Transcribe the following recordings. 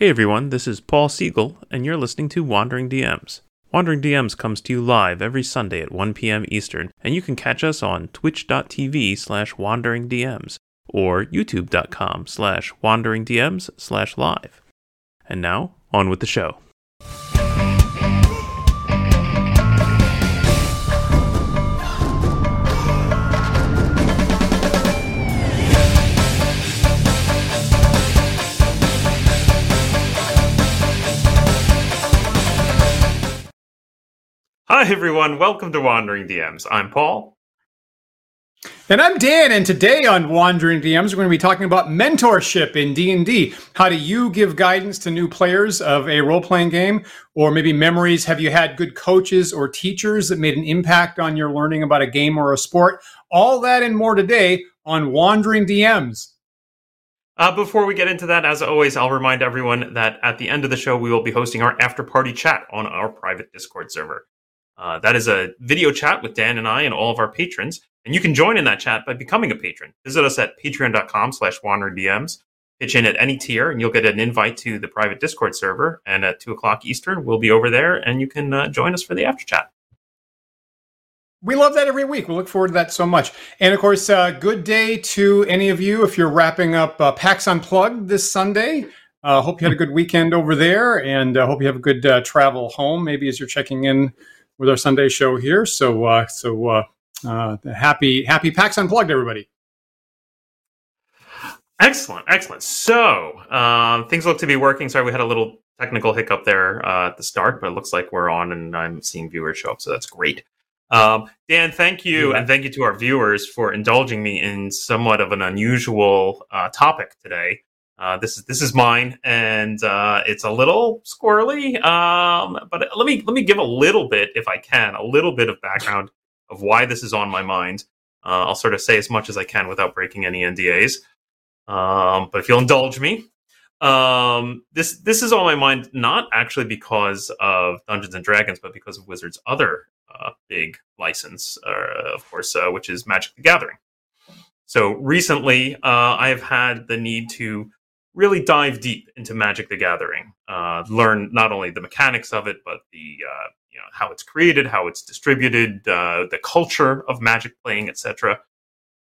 Hey everyone, this is Paul Siegel, and you're listening to Wandering DMs. Wandering DMs comes to you live every Sunday at 1 p.m. Eastern, and you can catch us on twitch.tv slash wanderingdms or youtube.com slash wanderingdms slash live. And now, on with the show. Hi everyone, welcome to Wandering DMs. I'm Paul. And I'm Dan, and today on Wandering DMs, we're going to be talking about mentorship in D&D. How do you give guidance to new players of a role-playing game? Or maybe memories, have you had good coaches or teachers that made an impact on your learning about a game or a sport? All that and more today on Wandering DMs. Uh, before we get into that, as always, I'll remind everyone that at the end of the show, we will be hosting our after-party chat on our private Discord server. Uh, that is a video chat with Dan and I and all of our patrons. And you can join in that chat by becoming a patron. Visit us at patreon.com slash wanderingdms. Pitch in at any tier and you'll get an invite to the private Discord server. And at 2 o'clock Eastern, we'll be over there and you can uh, join us for the after chat. We love that every week. We look forward to that so much. And of course, uh, good day to any of you if you're wrapping up uh, PAX Unplugged this Sunday. Uh, hope you had a good weekend over there and uh, hope you have a good uh, travel home, maybe as you're checking in with our Sunday show here. So, uh, so uh, uh, happy happy PAX Unplugged, everybody. Excellent, excellent. So um, things look to be working. Sorry, we had a little technical hiccup there uh, at the start, but it looks like we're on, and I'm seeing viewers show up, so that's great. Um, Dan, thank you, yeah. and thank you to our viewers for indulging me in somewhat of an unusual uh, topic today. Uh, this is this is mine, and uh, it's a little squirrely. Um, but let me let me give a little bit, if I can, a little bit of background of why this is on my mind. Uh, I'll sort of say as much as I can without breaking any NDAs. Um, but if you'll indulge me, um, this this is on my mind not actually because of Dungeons and Dragons, but because of Wizards' other uh, big license, uh, of course, uh, which is Magic: The Gathering. So recently, I have had the need to really dive deep into Magic the Gathering, uh, learn not only the mechanics of it, but the uh, you know how it's created, how it's distributed, uh, the culture of Magic playing, etc.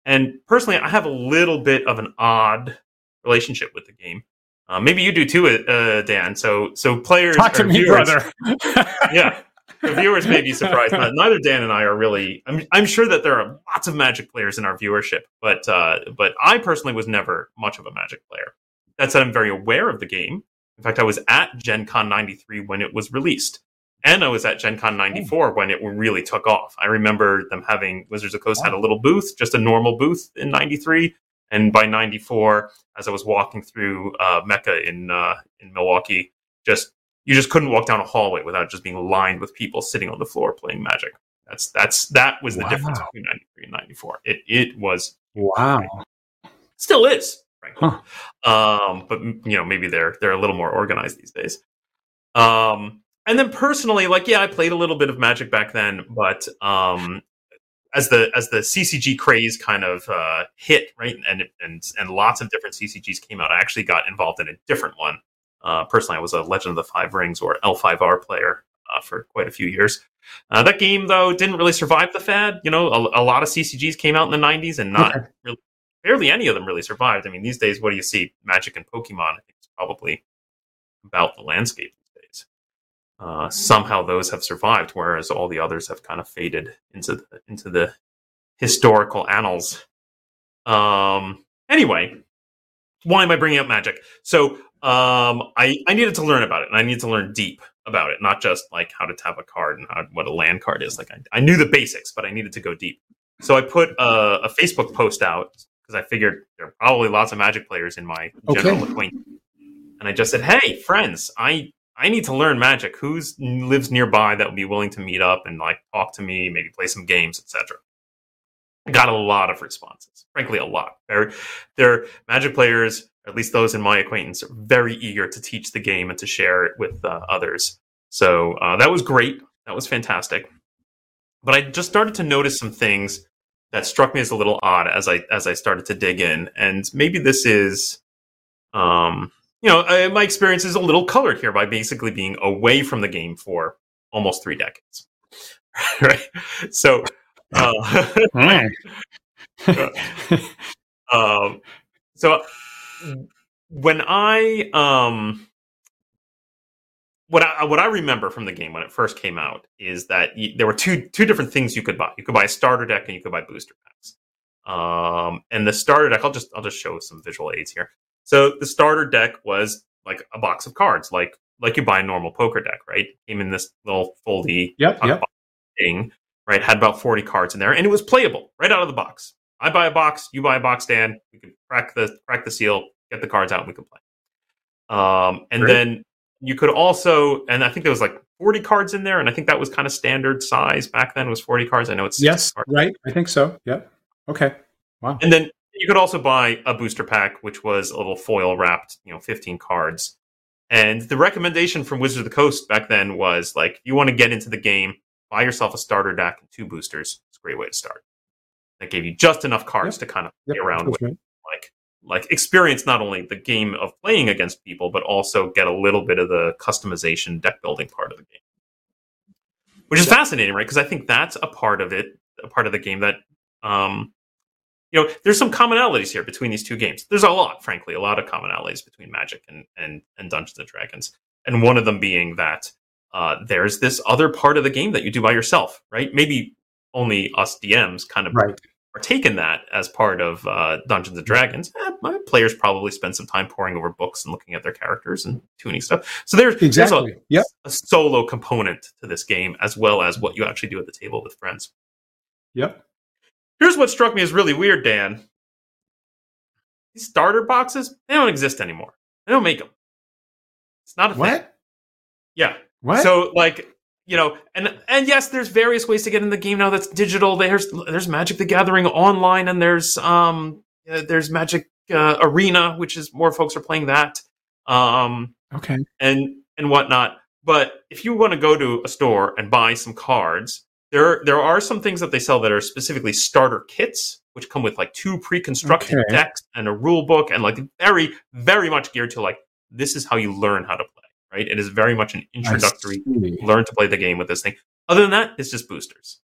And personally, I have a little bit of an odd relationship with the game. Uh, maybe you do too, uh, Dan. So, so players talk to me, viewers, brother. yeah, the viewers may be surprised. Neither Dan and I are really. I'm, I'm, sure that there are lots of Magic players in our viewership, but uh, but I personally was never much of a Magic player. That said, I'm very aware of the game. In fact, I was at Gen Con 93 when it was released. And I was at Gen Con 94 when it really took off. I remember them having Wizards of Coast had a little booth, just a normal booth in 93. And by 94, as I was walking through uh, Mecca in, uh, in Milwaukee, just you just couldn't walk down a hallway without just being lined with people sitting on the floor playing Magic. That's that's that was the wow. difference between 93 and 94. It it was wow. Still is frankly. Huh. Um, but you know, maybe they're they're a little more organized these days. Um, and then personally, like, yeah, I played a little bit of Magic back then, but um, as the as the CCG craze kind of uh, hit, right, and and and lots of different CCGs came out, I actually got involved in a different one. Uh, personally, I was a Legend of the Five Rings or L5R player uh, for quite a few years. Uh, that game, though, didn't really survive the fad. You know, a, a, lot of CCGs came out in the '90s, and not really barely any of them really survived. I mean, these days, what do you see? Magic and Pokemon, is probably about the landscape these days. Uh, somehow those have survived, whereas all the others have kind of faded into the, into the historical annals. Um, anyway, why am I bringing up Magic? So um, I I needed to learn about it, and I needed to learn deep about it, not just like how to tap a card and how, what a land card is. Like I, I knew the basics, but I needed to go deep. So I put a, a Facebook post out because I figured there are probably lots of Magic players in my general okay. acquaintance. And I just said, "Hey, friends, I I need to learn Magic. Who's lives nearby that would be willing to meet up and like talk to me, maybe play some games, etc." I got a lot of responses. Frankly, a lot. They're, they're Magic players, at least those in my acquaintance, are very eager to teach the game and to share it with uh, others. So uh, that was great. That was fantastic. But I just started to notice some things that struck me as a little odd as I as I started to dig in, and maybe this is um, you know, uh, my experience is a little colored here by basically being away from the game for almost three decades. right. So, uh, um, so when I um what I what I remember from the game when it first came out is that y- there were two two different things you could buy. You could buy a starter deck and you could buy booster packs. Um, and the starter deck, I'll just I'll just show some visual aids here. So the starter deck was like a box of cards, like like you buy a normal poker deck, right? Came in this little foldy yep, yep. thing, right? Had about forty cards in there, and it was playable right out of the box. I buy a box, you buy a box, Dan. We can crack the crack the seal, get the cards out, and we can play. Um, and Great. then you could also, and I think there was like 40 cards in there, and I think that was kind of standard size back then was 40 cards. I know it's Yes, cards. right. I think so. Yep. Okay. Wow. And then you could also buy a booster pack, which was a little foil wrapped, you know, 15 cards. And the recommendation from Wizards of the Coast back then was like, you want to get into the game, buy yourself a starter deck and two boosters. It's a great way to start. That gave you just enough cards to kind of Yep, play around that's with, right. Like experience not only the game of playing against people, but also get a little bit of the customization deck building part of the game. Which is Yeah. fascinating, right? Because I think that's a part of it, a part of the game that um you know, there's some commonalities here between these two games. There's a lot, frankly, a lot of commonalities between Magic and and, and Dungeons and Dragons, and one of them being that uh, there's this other part of the game that you do by yourself, right? Maybe only us DMs kind of Right. Are taking that as part of uh, Dungeons and Dragons. Eh, my players probably spend some time poring over books and looking at their characters and tuning stuff. So there's Exactly. There's a, a solo component to this game as well as what you actually do at the table with friends. Yep. Here's what struck me as really weird, Dan. These starter boxes, they don't exist anymore. They don't make them. It's not a thing. What? Yeah. What? So like, you know, and and yes, there's various ways to get in the game now that's digital. There's there's Magic the Gathering online and there's um uh, there's Magic uh, Arena, which is more folks are playing that. Um okay. and and whatnot. But if you want to go to a store and buy some cards, there there are some things that they sell that are specifically starter kits, which come with like two pre-constructed Okay. decks and a rule book, and like very very much geared to like this is how you learn how to play. Right? It is very much an introductory learn to play the game with this thing. Other than that, it's just boosters.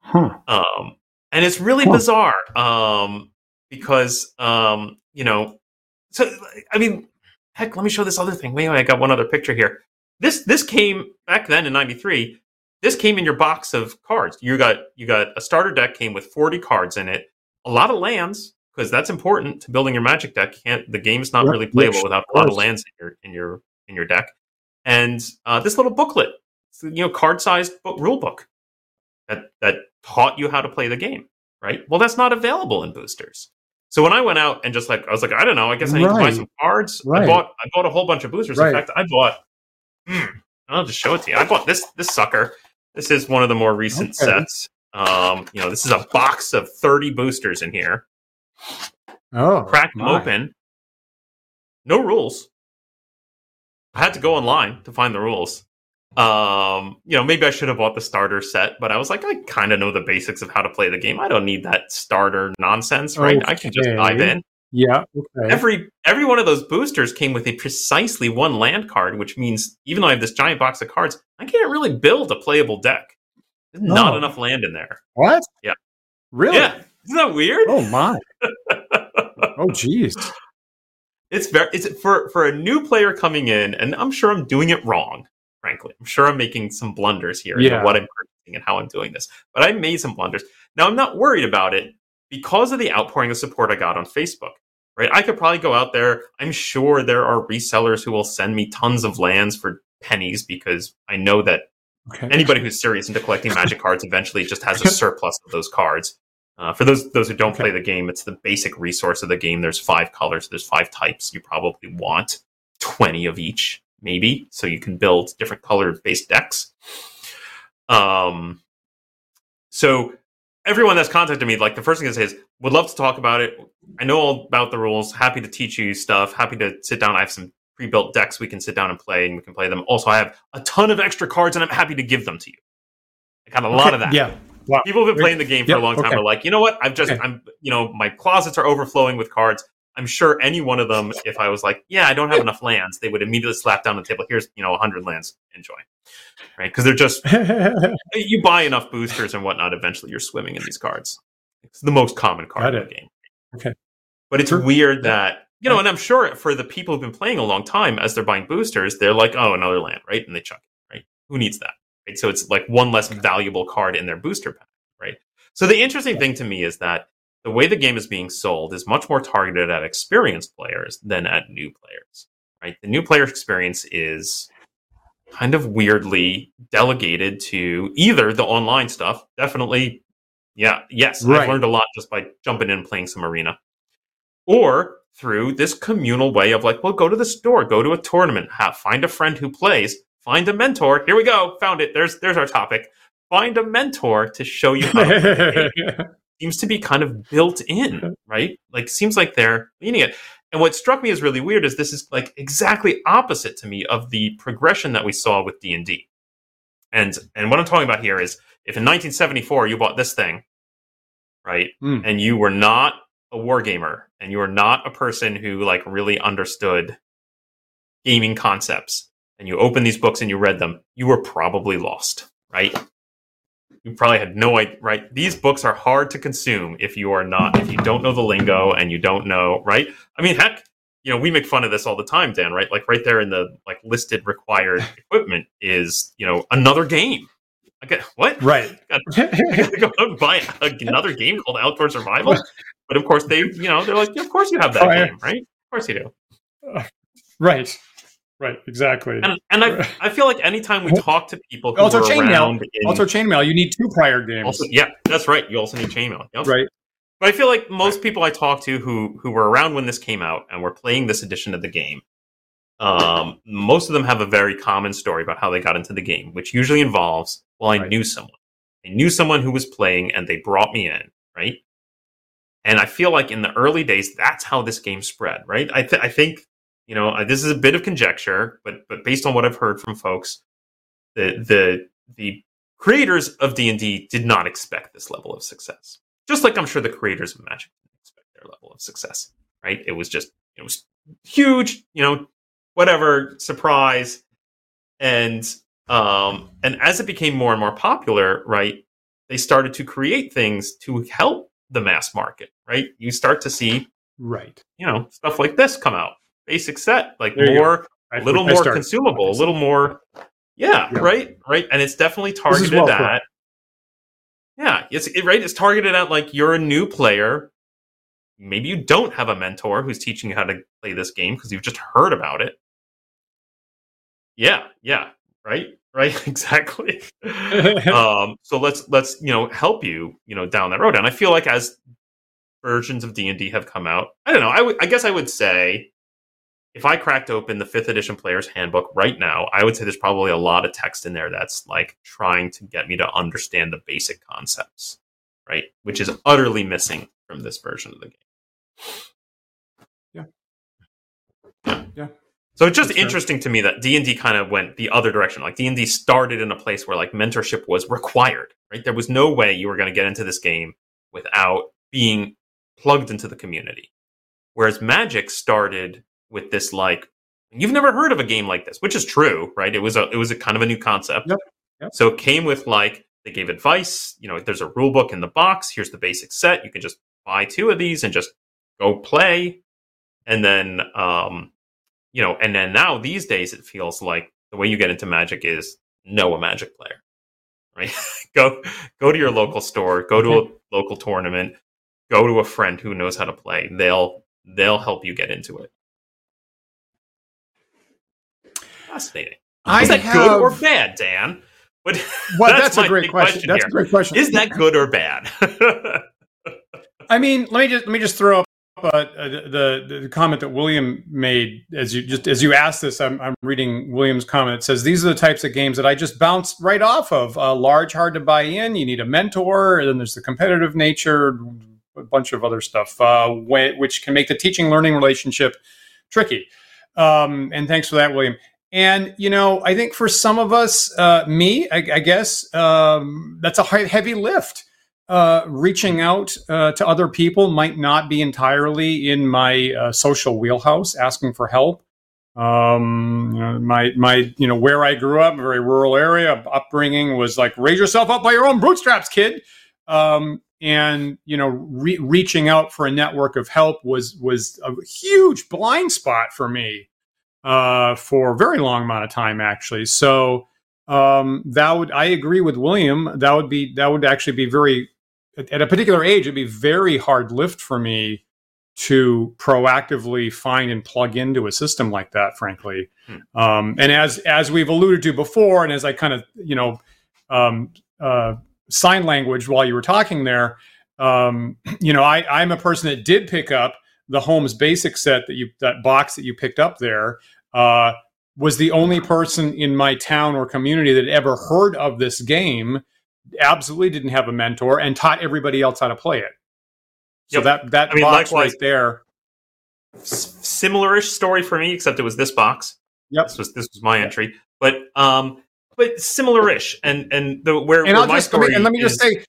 Huh. Um, and it's really Huh. bizarre um, because, um, you know, so, I mean, heck, let me show this other thing. Wait, wait, I got one other picture here. This this came back then in '93. This came in your box of cards. You got you got a starter deck came with 40 cards in it, a lot of lands because that's important to building your Magic deck. Can't the game's not Yep, really playable without a lot of lands in your in your in your deck. And uh, this little booklet, you know, card sized book, rule book that that taught you how to play the game, right? Well, that's not available in boosters. So when I went out and just like I was like, I don't know, I guess I need to buy some cards. I bought I bought a whole bunch of boosters. Right. In fact, I bought. Hmm, I'll just show it to you. I bought this this sucker. This is one of the more recent Okay. sets. Um, you know, this is a box of thirty boosters in here. Oh. Cracked them open. No rules. I had to go online to find the rules. Um, you know, maybe I should have bought the starter set, but I was like, I kind of know the basics of how to play the game. I don't need that starter nonsense, right? I can just dive in. Yeah. Okay. Every every one of those boosters came with a precisely one land card, which means even though I have this giant box of cards, I can't really build a playable deck. There's not Oh. enough land in there. what? Yeah. Really? Yeah, isn't that weird? Oh my. Oh geez. it's very it's for for a new player coming in, and I'm sure I'm doing it wrong. Frankly, I'm sure I'm making some blunders here Yeah. in what I'm purchasing and how I'm doing this. But I made some blunders. Now I'm not worried about it because of the outpouring of support I got on Facebook. Right, I could probably go out there. I'm sure there are resellers who will send me tons of lands for pennies because I know that Okay. anybody who's serious into collecting magic cards eventually just has a surplus of those cards. Uh, for those those who don't Okay. play the game, it's the basic resource of the game. There's five colors, there's five types. You probably want twenty of each, maybe, so you can build different color based decks. Um, so everyone that's contacted me, like the first thing I say is, would love to talk about it. I know all about the rules. Happy to teach you stuff. Happy to sit down. I have some pre-built decks we can sit down and play, and we can play them. Also, I have a ton of extra cards, and I'm happy to give them to you. I got a lot of that. Yeah. Wow. People have been playing the game for Yep, a long time. okay. Are like, you know what? I'm just, Okay. I'm, you know, my closets are overflowing with cards. I'm sure any one of them, if I was like, yeah, I don't have enough lands, they would immediately slap down the table. Here's, you know, 100 lands. Enjoy. Right? Because they're just, you buy enough boosters and whatnot, eventually you're swimming in these cards. It's the most common card in the game. Okay. But it's weird that, you know, and I'm sure for the people who've been playing a long time, as they're buying boosters, they're like, oh, another land, right? And they chuck it, right? Who needs that? Right? So it's like one less valuable card in their booster pack, right? So the interesting thing to me is that the way the game is being sold is much more targeted at experienced players than at new players, right? The new player experience is kind of weirdly delegated to either the online stuff, definitely, yeah, yes, right. I've learned a lot just by jumping in and playing some arena, or through this communal way of like, well, go to the store, go to a tournament, have, find a friend who plays, find a mentor. Here we go, found it. There's there's our topic. Find a mentor to show you how to seems to be kind of built in, right? Like seems like they're leaning it. And what struck me as really weird is this is like exactly opposite to me of the progression that we saw with D and D. And and what I'm talking about here is if in 1974 you bought this thing, right, mm. and you were not a war gamer and you were not a person who like really understood gaming concepts, and you opened these books and you read them, you were probably lost, right? you probably had no idea, right? These books are hard to consume if you are not, if you don't know the lingo and you don't know, right? I mean, heck, you know, we make fun of this all the time, Dan, right? Like right there in the like listed required equipment is, you know, another game. I get what? Right. I gotta, go out and buy another game called Outdoor Survival. But of course, they, you know, they're like, yeah, of course you have that oh, game, right? Of course you do. Uh, right. Right, exactly. And, and I, I feel like anytime we talk to people who also chainmail, in, also chainmail, you need two prior games. Also, yeah, that's right. You also need chainmail. Yep. Right. But I feel like most people I talk to who who were around when this came out and were playing this edition of the game, um, most of them have a very common story about how they got into the game, which usually involves, well, I right. knew someone. I knew someone who was playing, and they brought me in, right? And I feel like in the early days, that's how this game spread, right? I, th- I think you know, this is a bit of conjecture, but but based on what I've heard from folks, the the the creators of D and D did not expect this level of success. Just like I'm sure the creators of Magic didn't expect their level of success. Right? It was just it was huge. You know, whatever surprise, and um and as it became more and more popular, right, they started to create things to help the mass market. Right? You start to see right, you know, stuff like this come out basic set, like there more, a little more consumable, a little more. Yeah, yeah, right, right, and it's definitely targeted well at. Yeah, it's it, right. It's targeted at like you're a new player. Maybe you don't have a mentor who's teaching you how to play this game because you've just heard about it. Yeah, yeah, right, right, exactly. um, so let's let's you know help you you know down that road, and I feel like as versions of D and D have come out, I don't know. I, w- I guess I would say if I cracked open the fifth edition player's handbook right now, I would say there's probably a lot of text in there that's like trying to get me to understand the basic concepts, right? Which is utterly missing from this version of the game. Yeah. Yeah. So it's just that's interesting fair. to me that D and D kind of went the other direction. Like D and D started in a place where like mentorship was required, right? There was no way you were going to get into this game without being plugged into the community. Whereas Magic started with this like you've never heard of a game like this, which is true, right? It was a it was a kind of a new concept. Yep. Yep. So it came with like they gave advice. You know, there's a rule book in the box. Here's the basic set. You can just buy two of these and just go play. And then, um, you know, and then now these days it feels like the way you get into Magic is know a Magic player, right? go go to your local store, go to a local tournament, go to a friend who knows how to play. They'll they'll help you get into it. Fascinating. I is that have... good or bad, Dan? But well, that's, that's a great question. question that's a great question. Is that good or bad? I mean, let me just let me just throw up uh, uh the, the comment that William made as you just as you asked this. I'm, I'm reading William's comment. It says these are the types of games that I just bounced right off of. Uh, large, hard to buy in. You need a mentor. And then there's the competitive nature, a bunch of other stuff, uh, which can make the teaching learning relationship tricky. Um, and thanks for that, William. And you know, I think for some of us, uh, me, I, I guess, um, that's a heavy lift. uh, reaching out uh, to other people might not be entirely in my uh, social wheelhouse. Asking for help. Um, you know, my my you know where I grew up, a very rural area, upbringing was like raise yourself up by your own bootstraps, kid. Um, and you know, re- reaching out for a network of help was was a huge blind spot for me uh, for a very long amount of time, actually. So um, that would I agree with William. That would be that would actually be very at a particular age. It'd be very hard lift for me to proactively find and plug into a system like that. Frankly, hmm. um, and as as we've alluded to before, and as I kind of you know um, uh, sign language while you were talking there, um, you know, I, I'm a person that did pick up the Holmes Basic set that you that box that you picked up there. Uh, was the only person in my town or community that ever heard of this game absolutely didn't have a mentor and taught everybody else how to play it. So yep. that that I mean, box likewise, right there. similarish story for me except it was this box. Yep. This was this was my entry. But um but similarish and and the where, and where I'll just, and let me just say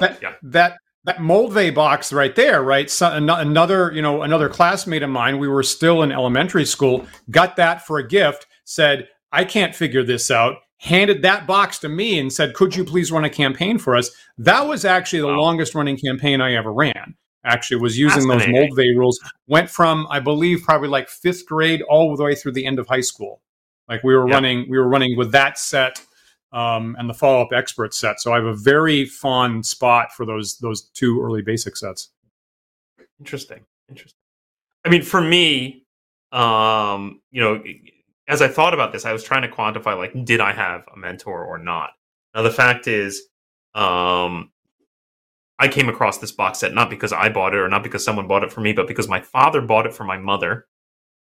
that, yeah. that that Moldvay box right there, right? So, another, you know, another classmate of mine. We were still in elementary school. Got that for a gift. Said, "I can't figure this out." Handed that box to me and said, "Could you please run a campaign for us?" That was actually the wow. longest running campaign I ever ran. Actually, was using those Moldvay rules. Went from, I believe, probably like fifth grade all the way through the end of high school. Like we were yep. running, we were running with that set um, and the follow up expert set. So I have a very fond spot for those those two early basic sets. Interesting, interesting. I mean, for me, um, you know, as I thought about this, I was trying to quantify like, did I have a mentor or not? Now the fact is, um, I came across this box set not because I bought it or not because someone bought it for me, but because my father bought it for my mother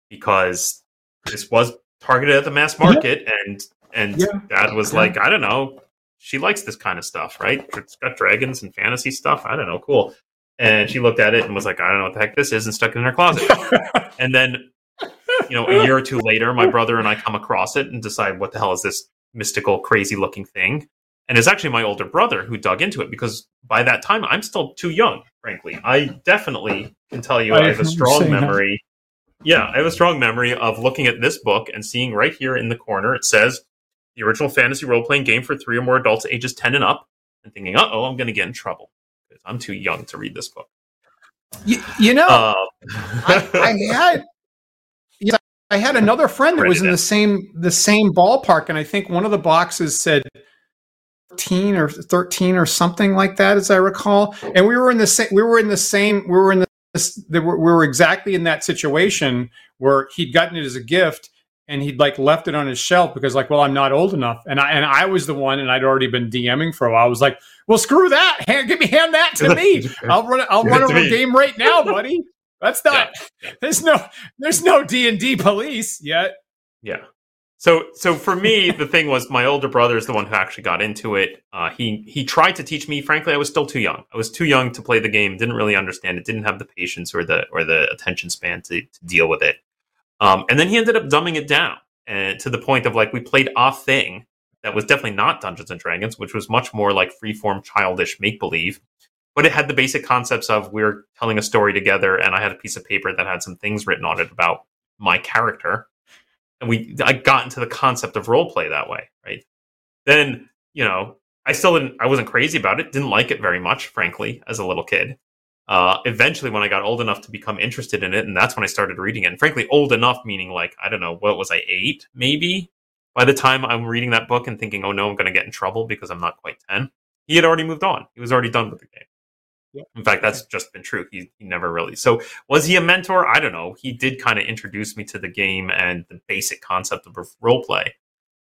because this was targeted at the mass market and and yeah. dad was yeah. like, I don't know, she likes this kind of stuff, right? It's got dragons and fantasy stuff. I don't know, cool. And she looked at it and was like, I don't know what the heck this is, and stuck it in her closet. and then, you know, a year or two later, my brother and I come across it and decide, what the hell is this mystical, crazy looking thing? And it's actually my older brother who dug into it because by that time I'm still too young, frankly. I definitely can tell you I, I have a strong memory. That. Yeah, I have a strong memory of looking at this book and seeing right here in the corner it says the original fantasy role playing game for three or more adults ages 10 and up, and thinking, uh oh, I'm going to get in trouble because I'm too young to read this book. You, you know, uh, I, I, had. Know, I had another friend that was in the same the same ballpark, and I think one of the boxes said 13 or 13 or something like that, as I recall. And we were in the same. We were in the same. We were in the. We were exactly in that situation where he'd gotten it as a gift, and he'd like left it on his shelf because like, well, I'm not old enough. And I and I was the one, and I'd already been DMing for a while. I was like, well, screw that. Hand, give me hand that to me. I'll run. I'll run a game right now, buddy. That's not. Yeah. There's no. There's no D and D police yet. Yeah. So so for me, the thing was my older brother is the one who actually got into it. Uh, he he tried to teach me. Frankly, I was still too young. I was too young to play the game. Didn't really understand it. Didn't have the patience or the or the attention span to, to deal with it. Um, and then he ended up dumbing it down and to the point of like we played a thing that was definitely not Dungeons and Dragons, which was much more like freeform, childish make believe. But it had the basic concepts of we're telling a story together, and I had a piece of paper that had some things written on it about my character, and we I got into the concept of role play that way, right? Then you know I still didn't I wasn't crazy about it, didn't like it very much, frankly, as a little kid uh, eventually when I got old enough to become interested in it, and that's when I started reading it. And frankly, old enough meaning like I don't know what was I eight maybe. By the time I'm reading that book and thinking, oh no, I'm going to get in trouble because I'm not quite ten, he had already moved on. He was already done with the game. Yeah. In fact, that's just been true. He, he never really. So, was he a mentor? I don't know. He did kind of introduce me to the game and the basic concept of role play.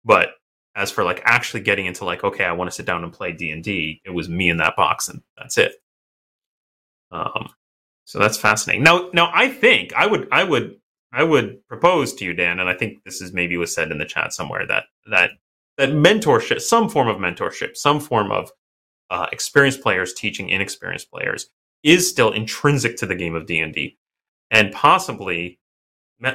But as for like actually getting into like, okay, I want to sit down and play D and D, it was me in that box, and that's it. Um, so that's fascinating. Now, now I think I would, I would, I would propose to you, Dan, and I think this is maybe was said in the chat somewhere that that that mentorship, some form of mentorship, some form of uh, experienced players teaching inexperienced players, is still intrinsic to the game of D and D, and possibly,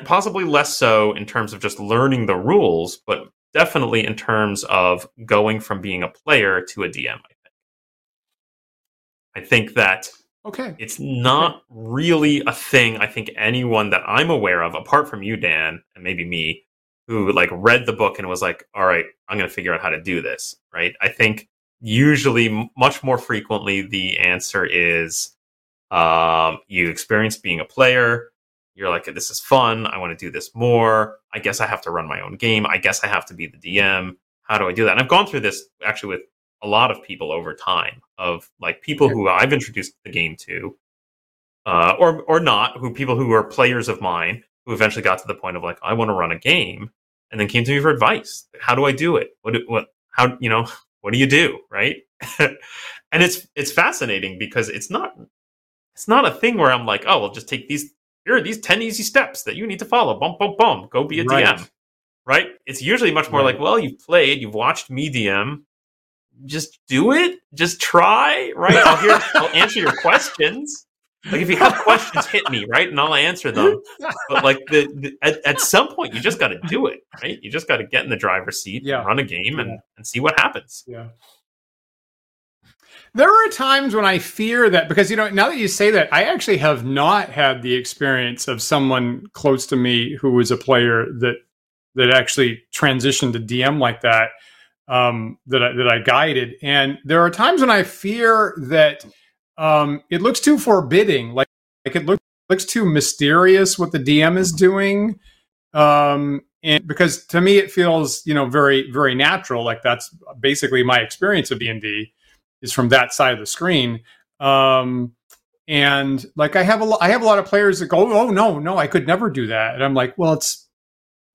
possibly less so in terms of just learning the rules, but definitely in terms of going from being a player to a DM. I think I think that okay, it's not really a thing. I think anyone that I'm aware of, apart from you, Dan, and maybe me, who like read the book and was like, "All right, I'm going to figure out how to do this." Right? I think usually, much more frequently, the answer is um, you experience being a player. You're like, "This is fun. I want to do this more. I guess I have to run my own game. I guess I have to be the DM. How do I do that?" And I've gone through this actually with a lot of people over time of like people who I've introduced the game to, uh, or or not, who people who are players of mine who eventually got to the point of like, I want to run a game, and then came to me for advice. How do I do it? What what how you know what do you do right? and it's it's fascinating because it's not it's not a thing where I'm like, oh, well, just take these. Here are these ten easy steps that you need to follow. Bump, bump, bump. Go be a right. DM. Right? It's usually much more right. like, well, you've played, you've watched me DM. Just do it. Just try. Right? I'll hear. I'll answer your questions. Like if you have questions, hit me, right, and I'll answer them. But like the, the at, at, some point, you just got to do it, right? You just got to get in the driver's seat, yeah. run a game, and, yeah. and see what happens. Yeah. There are times when I fear that because you know now that you say that, I actually have not had the experience of someone close to me who was a player that that actually transitioned to DM like that um, that I, that I guided, and there are times when I fear that um, it looks too forbidding. Like, like it looks looks too mysterious what the DM is doing. Um, and because to me it feels you know very very natural. Like that's basically my experience of D and D is from that side of the screen. Um, and like I have a I have a lot of players that go, oh no no I could never do that, and I'm like, well it's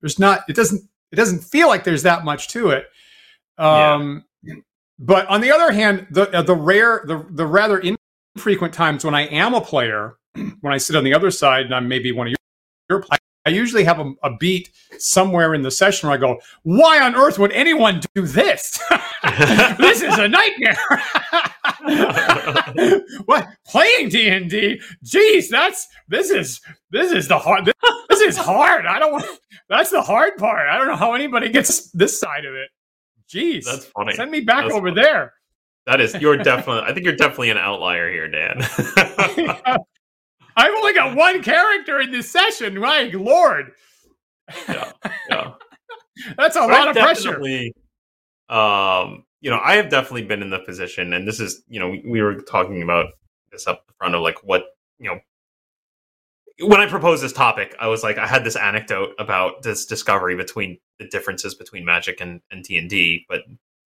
there's not it doesn't it doesn't feel like there's that much to it. Um, yeah. But on the other hand, the uh, the rare the the rather infrequent times when I am a player, when I sit on the other side and I'm maybe one of your, your I usually have a, a, beat somewhere in the session where I go, "Why on earth would anyone do this? this is a nightmare." what playing D and D? Jeez, that's this is this is the hard. This, this is hard. I don't. That's the hard part. I don't know how anybody gets this side of it. Jeez, that's funny. Send me back that's over funny. there. That is, you're definitely. I think you're definitely an outlier here, Dan. I've only got one character in this session. My lord. Yeah, yeah. That's a but lot I've of pressure. Um, you know, I have definitely been in the position, and this is, you know, we were talking about this up front of like what, you know, when I proposed this topic, I was like, I had this anecdote about this discovery between the differences between Magic and and D and D, but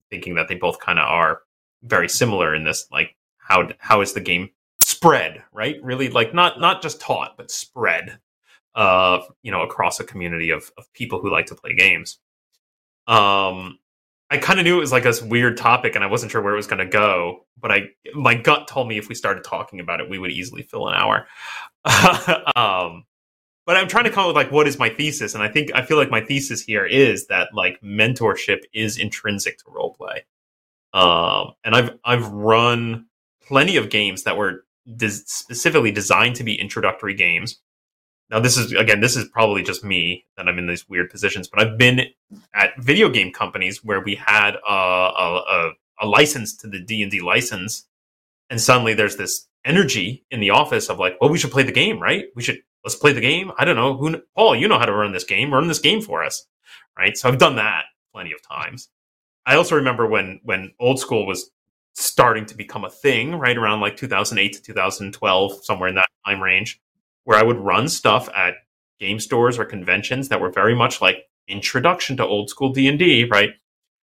thinking that they both kind of are very similar in this like how how is the game spread right? Really like not not just taught but spread uh you know across a community of, of people who like to play games. Um i kind of knew it was like this weird topic and i wasn't sure where it was going to go but i my gut told me if we started talking about it we would easily fill an hour um but i'm trying to come up with like what is my thesis and i think i feel like my thesis here is that like mentorship is intrinsic to role play um, and I've I've run plenty of games that were des- specifically designed to be introductory games. Now, this is again, this is probably just me that I'm in these weird positions, but I've been at video game companies where we had a, a, a license to the D and D license, and suddenly there's this energy in the office of like, well, we should play the game, right? We should let's play the game. I don't know who, Paul, you know how to run this game. Run this game for us, right? So I've done that plenty of times. I also remember when when old school was starting to become a thing, right around like 2008 to 2012, somewhere in that time range, where I would run stuff at game stores or conventions that were very much like introduction to old school D&D, right?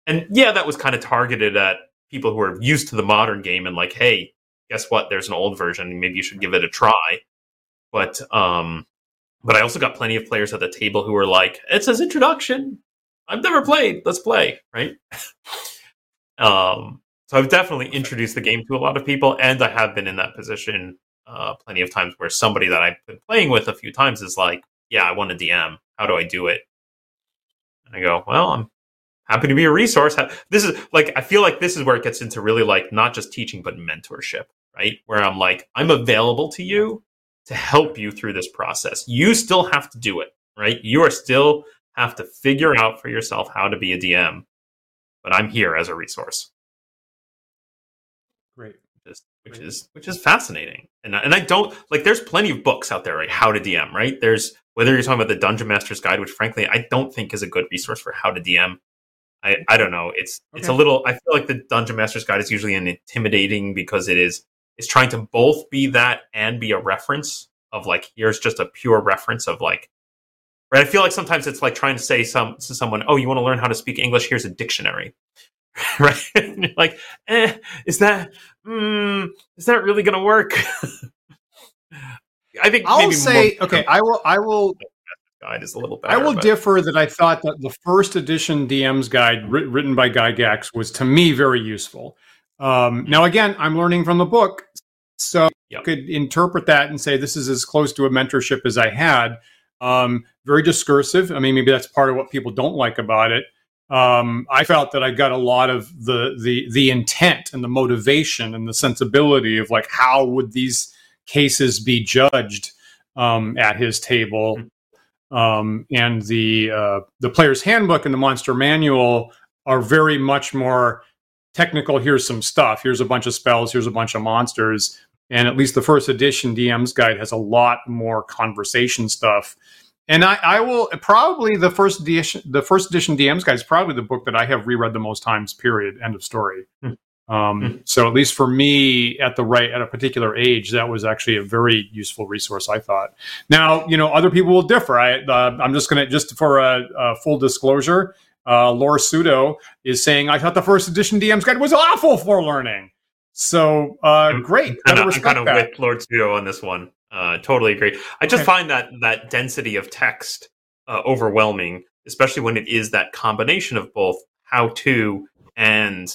And yeah, that was kind of targeted at people who are used to the modern game and like, hey, guess what? There's an old version, maybe you should give it a try. But um but I also got plenty of players at the table who were like, it says introduction. I've never played. Let's play, right? um, so I've definitely introduced the game to a lot of people, and I have been in that position uh, plenty of times where somebody that I've been playing with a few times is like, "Yeah, I want a DM. How do I do it?" And I go, "Well, I'm happy to be a resource." This is like I feel like this is where it gets into really like not just teaching but mentorship, right? Where I'm like, I'm available to you to help you through this process. You still have to do it, right? You are still have to figure out for yourself how to be a DM. But I'm here as a resource. Which is which is which is fascinating. And and I don't like. There's plenty of books out there, right? How to DM, right? There's whether you're talking about the Dungeon Master's Guide, which frankly I don't think is a good resource for how to DM. I, I don't know. It's okay. it's a little. I feel like the Dungeon Master's Guide is usually an intimidating because it is it's trying to both be that and be a reference of like here's just a pure reference of like right. I feel like sometimes it's like trying to say some to someone, oh, you want to learn how to speak English? Here's a dictionary, right? like, eh, is that mm, is that really going to work? I think I'll say more, okay. I will. I will. Guide is a little better. I will but. differ that I thought that the first edition DM's guide written by Gygax was to me very useful. Um, now, again, I'm learning from the book, so yep. could interpret that and say this is as close to a mentorship as I had. Um, very discursive. I mean, maybe that's part of what people don't like about it. Um, I felt that I got a lot of the the the intent and the motivation and the sensibility of like how would these cases be judged um, at his table. Hmm. Um, and the uh, the player's handbook and the monster manual are very much more technical. Here's some stuff. Here's a bunch of spells. Here's a bunch of monsters. And at least the first edition DM's guide has a lot more conversation stuff. And I, I will probably the first edition, the first edition DM's guide is probably the book that I have reread the most times. Period. End of story. Hmm. Um, hmm. So at least for me, at the right at a particular age, that was actually a very useful resource. I thought. Now, you know, other people will differ. I, uh, I'm just going to just for a, a, full disclosure, uh, Laura Sudo is saying I thought the first edition DM's guide was awful for learning. So uh, great. I'm, I'm kind of with Lord Sudo on this one. Uh, totally agree. I just okay. find that that density of text uh, overwhelming, especially when it is that combination of both how to and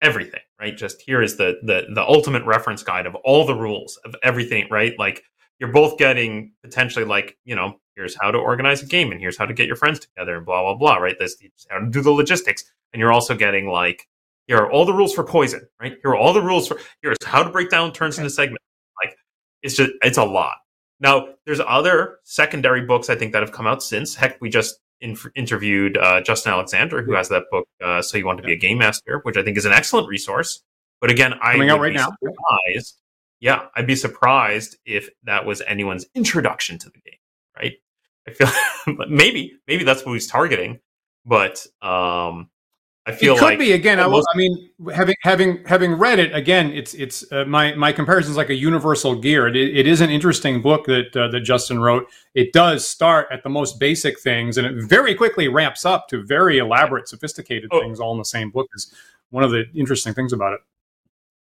everything. Right? Just here is the the the ultimate reference guide of all the rules of everything. Right? Like you're both getting potentially like you know here's how to organize a game and here's how to get your friends together and blah blah blah. Right? This how to do the logistics, and you're also getting like here are all the rules for poison. Right? Here are all the rules for here's how to break down turns into segments it's just it's a lot. Now, there's other secondary books I think that have come out since. Heck, we just in- interviewed uh, Justin Alexander, who has that book, uh, "So You Want to Be a Game Master," which I think is an excellent resource. But again, I coming out right now. Surprised, yeah, I'd be surprised if that was anyone's introduction to the game. Right? I feel but maybe maybe that's what he's targeting, but um, I feel it could like be again. I, I, mean, having having having read it again, it's it's uh, my my comparison is like a universal gear. It, it is an interesting book that uh, that Justin wrote. It does start at the most basic things, and it very quickly ramps up to very elaborate, sophisticated oh. things, all in the same book. Is one of the interesting things about it.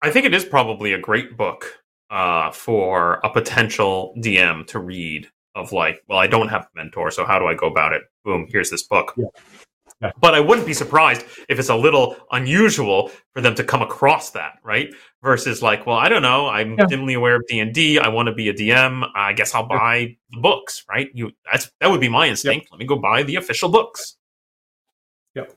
I think it is probably a great book uh, for a potential DM to read. Of like, well, I don't have a mentor, so how do I go about it? Boom, here's this book. Yeah. But I wouldn't be surprised if it's a little unusual for them to come across that, right? Versus like, well, I don't know, I'm yeah. dimly aware of D and D. I want to be a DM. I guess I'll buy yeah. the books, right? You that's that would be my instinct. Let me go buy the official books. Yep.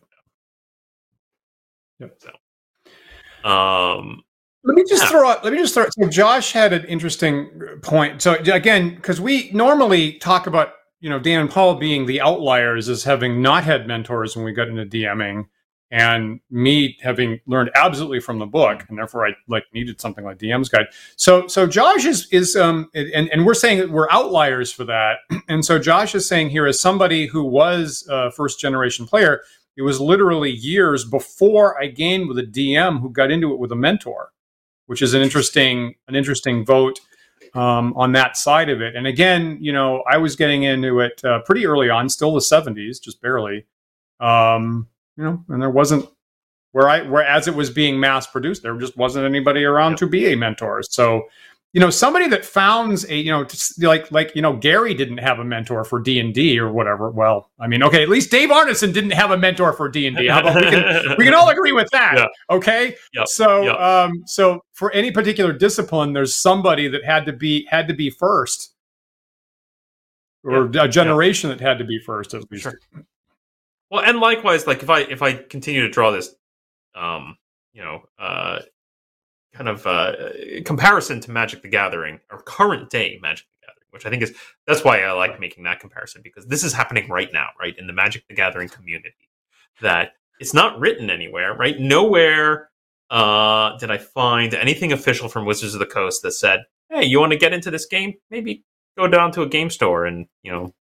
Yep. So, um, let me just yeah. throw out. Let me just throw. So Josh had an interesting point. So again, because we normally talk about you know, Dan and Paul being the outliers as having not had mentors when we got into DMing, and me having learned absolutely from the book, and therefore I like needed something like DM's guide. So, so Josh is is um, and and we're saying that we're outliers for that, and so Josh is saying here as somebody who was a first generation player, it was literally years before I gained with a DM who got into it with a mentor, which is an interesting an interesting vote um, on that side of it. And again, you know, I was getting into it uh, pretty early on, still the 70s, just barely. Um, you know, and there wasn't where I where as it was being mass produced, there just wasn't anybody around to be a mentor. So you know somebody that founds a you know like like you know gary didn't have a mentor for d&d or whatever well i mean okay at least dave arneson didn't have a mentor for d&d how about we can we can all agree with that yeah. okay yep. so yep. um so for any particular discipline there's somebody that had to be had to be first or yep. a generation that had to be first at least sure. well and likewise like if i if i continue to draw this um you know uh kind of uh, comparison to Magic the Gathering or current day Magic the Gathering, which I think is that's why I like making that comparison because this is happening right now, right in the Magic the Gathering community. That it's not written anywhere, right? Nowhere uh, did I find anything official from Wizards of the Coast that said, "Hey, you want to get into this game? Maybe go down to a game store and you know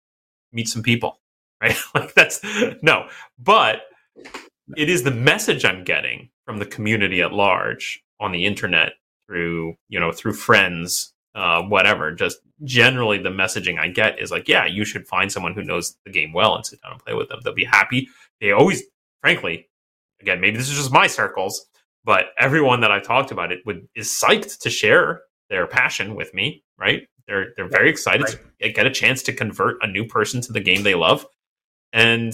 meet some people." Right? like that's no, but it is the message I'm getting from the community at large on the internet through you know through friends uh, whatever. Just generally, the messaging I get is like, yeah, you should find someone who knows the game well and sit down and play with them. They'll be happy. They always, frankly, again, maybe this is just my circles, but everyone that I've talked about it would is psyched to share their passion with me. Right? They're they're very excited right. to get a chance to convert a new person to the game they love, and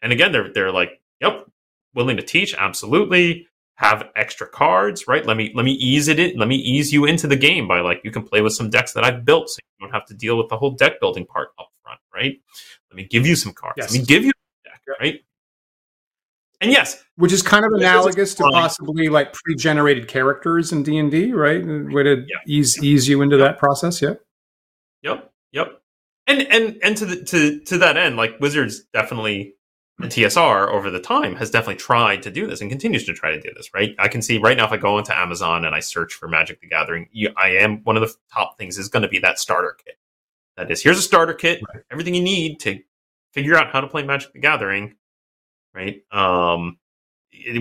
and again, they're they're like, yep, willing to teach, absolutely have extra cards, right? Let me let me ease it in. Let me ease you into the game by like you can play with some decks that I've built, so you don't have to deal with the whole deck building part up front, right? Let me give you some cards. Yes. Let me give you a deck, right? And yes, which is kind of analogous to possibly like pre-generated characters in D and D, right? Uh, way to yeah. ease ease you into that process. Yeah. Yep. Yep. And and and to the to to that end, like Wizards definitely and TSR over the time has definitely tried to do this and continues to try to do this, right? I can see right now if I go into Amazon and I search for Magic the Gathering, you, I am one of the top things is going to be that starter kit. That is, here's a starter kit, right. everything you need to figure out how to play Magic the Gathering, right? Um,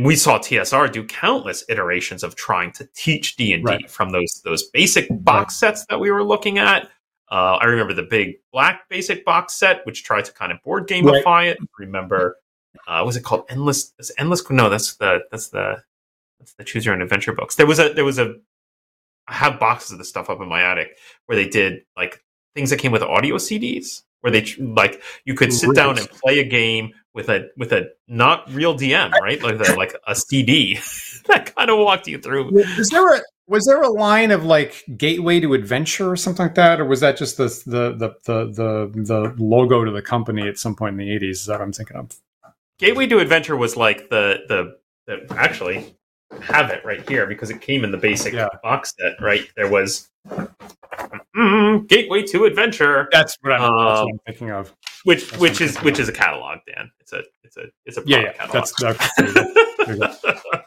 we saw TSR do countless iterations of trying to teach D and D from those those basic box right. sets that we were looking at uh, I remember the big black basic box set, which tried to kind of board gamify right. it. Remember, uh, was it called Endless? Endless? No, that's the that's the that's the Choose Your Own Adventure books. There was a there was a I have boxes of the stuff up in my attic where they did like things that came with audio CDs, where they like you could sit down and play a game with a with a not real DM, right? Like a, like a CD that kind of walked you through. Is there a was there a line of like gateway to adventure or something like that, or was that just the the the the the, the logo to the company at some point in the eighties? Is that what I'm thinking of? Gateway to Adventure was like the the, the actually have it right here because it came in the basic yeah. box set. Right there was mm, Gateway to Adventure. That's what I'm, um, that's what I'm um, thinking of. Which that's which is which of. is a catalog, Dan. It's a it's a it's a yeah, yeah. Catalog. That's, that's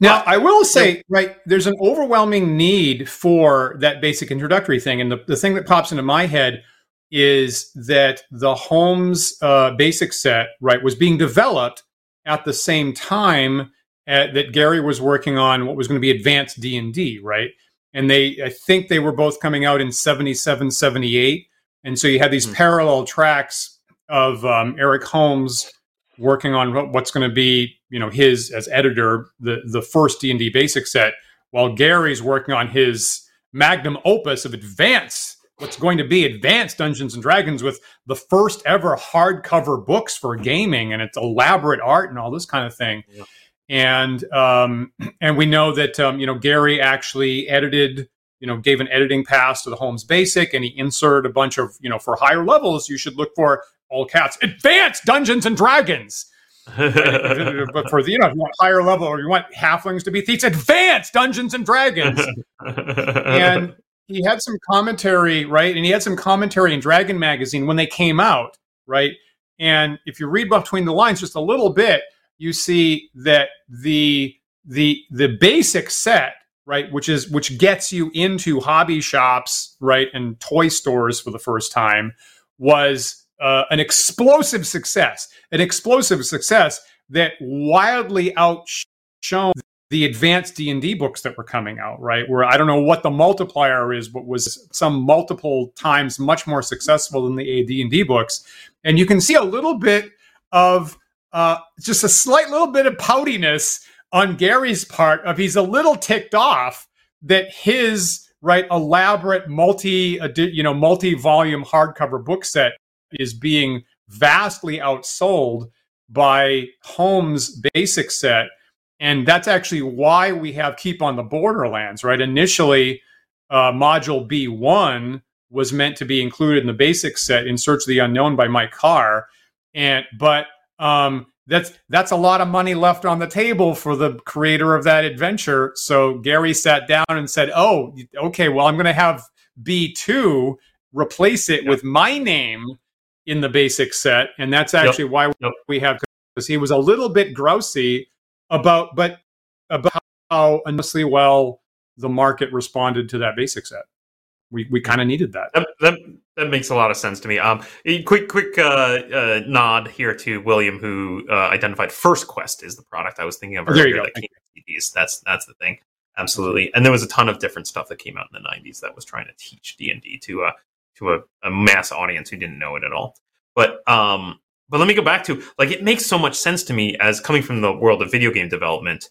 Now, I will say, right, there's an overwhelming need for that basic introductory thing. And the, the thing that pops into my head is that the Holmes uh, basic set, right, was being developed at the same time at, that Gary was working on what was going to be advanced D&D, right? And they, I think they were both coming out in 77, 78. And so you had these mm-hmm. parallel tracks of um, Eric Holmes working on what's going to be you know his as editor the the first d&d basic set while gary's working on his magnum opus of advanced what's going to be advanced dungeons and dragons with the first ever hardcover books for gaming and it's elaborate art and all this kind of thing yeah. and um and we know that um you know gary actually edited you know gave an editing pass to the holmes basic and he inserted a bunch of you know for higher levels you should look for all cats, advanced Dungeons and Dragons. But for the, you know, if you want higher level or you want halflings to be thieves, advanced Dungeons and Dragons. and he had some commentary, right? And he had some commentary in Dragon Magazine when they came out, right? And if you read between the lines just a little bit, you see that the the the basic set, right, which is which gets you into hobby shops, right, and toy stores for the first time, was uh, an explosive success, an explosive success that wildly outshone the advanced D&D books that were coming out, right? Where I don't know what the multiplier is, but was some multiple times much more successful than the AD&D books. And you can see a little bit of uh, just a slight little bit of poutiness on Gary's part of he's a little ticked off that his right elaborate multi you know multi-volume hardcover book set is being vastly outsold by Holmes' basic set. And that's actually why we have Keep on the Borderlands, right? Initially, uh, module B1 was meant to be included in the basic set in Search of the Unknown by Mike Carr. And but um, that's that's a lot of money left on the table for the creator of that adventure. So Gary sat down and said, "Oh, okay, well, I'm going to have B2 replace it with my name in the basic set, and that's actually yep. why yep. we have because he was a little bit grousy about, but about how enormously well the market responded to that basic set. We we kind of needed that. that. that. That makes a lot of sense to me. Um, quick quick uh, uh, nod here to William, who uh, identified First Quest is the product I was thinking of earlier. That came CDs. That's that's the thing. Absolutely. And there was a ton of different stuff that came out in the '90s that was trying to teach D and D to a to a, a mass audience who didn't know it at all. But um, but let me go back to like it makes so much sense to me as coming from the world of video game development.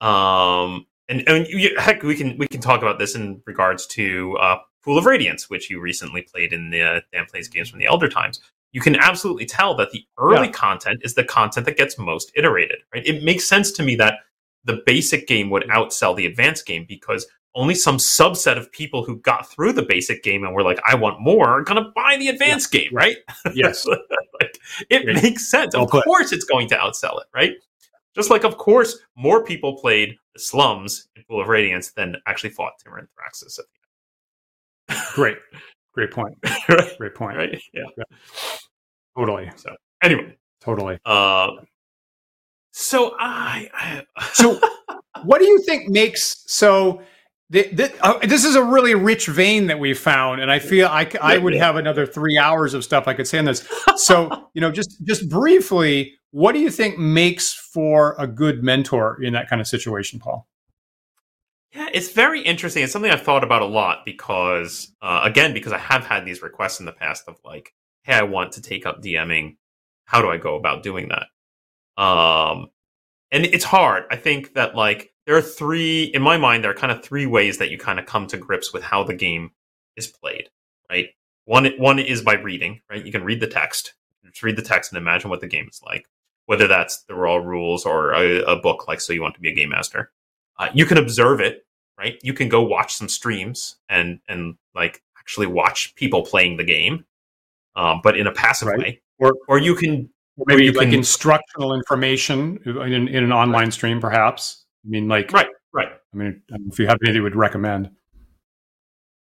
Um, and, and you, heck, we can we can talk about this in regards to uh, Pool of Radiance, which you recently played in the uh, Dan Plays games from the Elder Times. You can absolutely tell that the early yeah. content is the content that gets most iterated. Right? It makes sense to me that the basic game would outsell the advanced game because only some subset of people who got through the basic game and were like, I want more, are going to buy the advanced yeah. game, right? Yes. like, it yeah. makes sense. Well of put. course, it's going to outsell it, right? Just like, of course, more people played the slums in Pool of Radiance than actually fought Tyranthraxus. Great. Great point. right? Great point. Right? Yeah. yeah. Totally. So, anyway. Totally. Uh, so I, I so what do you think makes so the, the, uh, this is a really rich vein that we found, and I feel I, I would have another three hours of stuff I could say on this. So, you know, just just briefly, what do you think makes for a good mentor in that kind of situation, Paul? Yeah, it's very interesting. It's something I've thought about a lot because, uh, again, because I have had these requests in the past of like, hey, I want to take up DMing. How do I go about doing that? Um, and it's hard. I think that like there are three in my mind. There are kind of three ways that you kind of come to grips with how the game is played. Right. One one is by reading. Right. You can read the text. Just read the text and imagine what the game is like. Whether that's the raw rules or a, a book like So You Want to Be a Game Master. Uh, you can observe it. Right. You can go watch some streams and and like actually watch people playing the game, um, but in a passive right. way. Or or you can maybe like can, instructional information in, in an online right. stream, perhaps. I mean, like right, right. I mean, if you have anything you would recommend.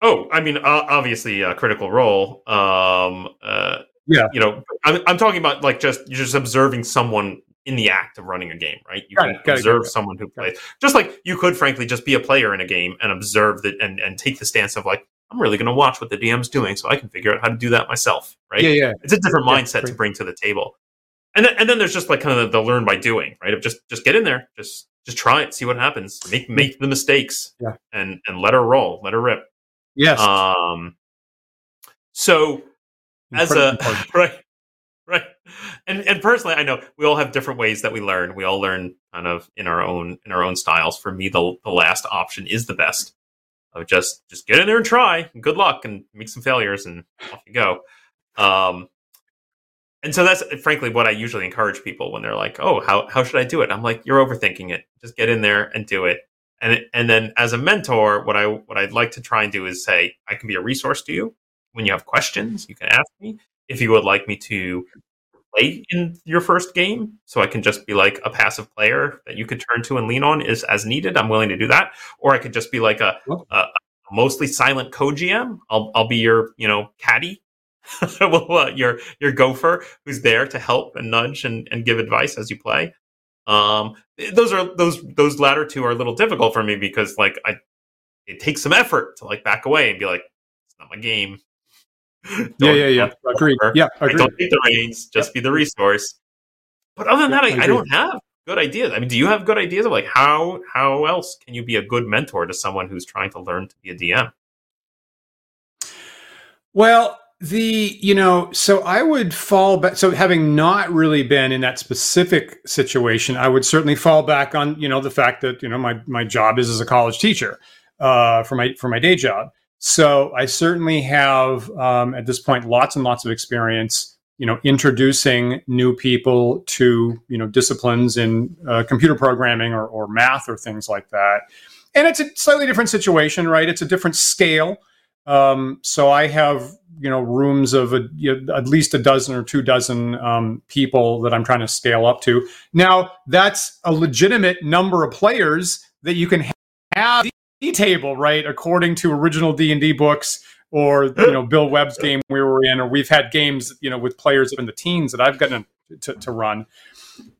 Oh, I mean, obviously, uh, Critical Role. Um, uh, yeah, you know, I'm, I'm talking about like just you're just observing someone in the act of running a game, right? You got can observe it, someone who plays, just like you could, frankly, just be a player in a game and observe that and and take the stance of like, I'm really going to watch what the DM's doing, so I can figure out how to do that myself, right? Yeah, yeah. It's a different mindset to bring to the table and then, and then there's just like kind of the, the learn by doing, right? Of just just get in there, just just try it, see what happens, make make the mistakes, yeah, and and let her roll, let her rip. Yes. Um. So, as a right, right, and and personally, I know we all have different ways that we learn. We all learn kind of in our own in our own styles. For me, the the last option is the best. Of just just get in there and try. And good luck, and make some failures, and off you go. Um, and so that's frankly what I usually encourage people when they're like, "Oh, how how should I do it?" I'm like, "You're overthinking it. Just get in there and do it." And and then as a mentor, what I what I'd like to try and do is say, I can be a resource to you when you have questions. You can ask me if you would like me to play in your first game, so I can just be like a passive player that you could turn to and lean on is as needed. I'm willing to do that, or I could just be like a, a, a mostly silent co-GM. I'll I'll be your you know caddy well, uh, your your gopher who's there to help and nudge and, and give advice as you play. Um, those are those those latter two are a little difficult for me because like I it takes some effort to like back away and be like it's not my game. yeah, yeah, yeah. Agreed. Yeah, agreed. don't take the reins. Just be the resource. But other than that, I, I, don't have good ideas. I mean, do you have good ideas of like how how else can you be a good mentor to someone who's trying to learn to be a DM? Well, the, you know, so I would fall back. So having not really been in that specific situation, I would certainly fall back on, you know, the fact that, you know, my, my job is as a college teacher uh, for my, for my day job. So I certainly have um, at this point lots and lots of experience, you know, introducing new people to you know disciplines in uh, computer programming or, or math or things like that. And it's a slightly different situation, right? It's a different scale. Um, so I have you know rooms of a, you know, at least a dozen or two dozen um, people that I'm trying to scale up to. Now that's a legitimate number of players that you can have D table, right? According to original D and D books, or you know Bill Webb's game we were in, or we've had games you know with players in the teens that I've gotten to, to run.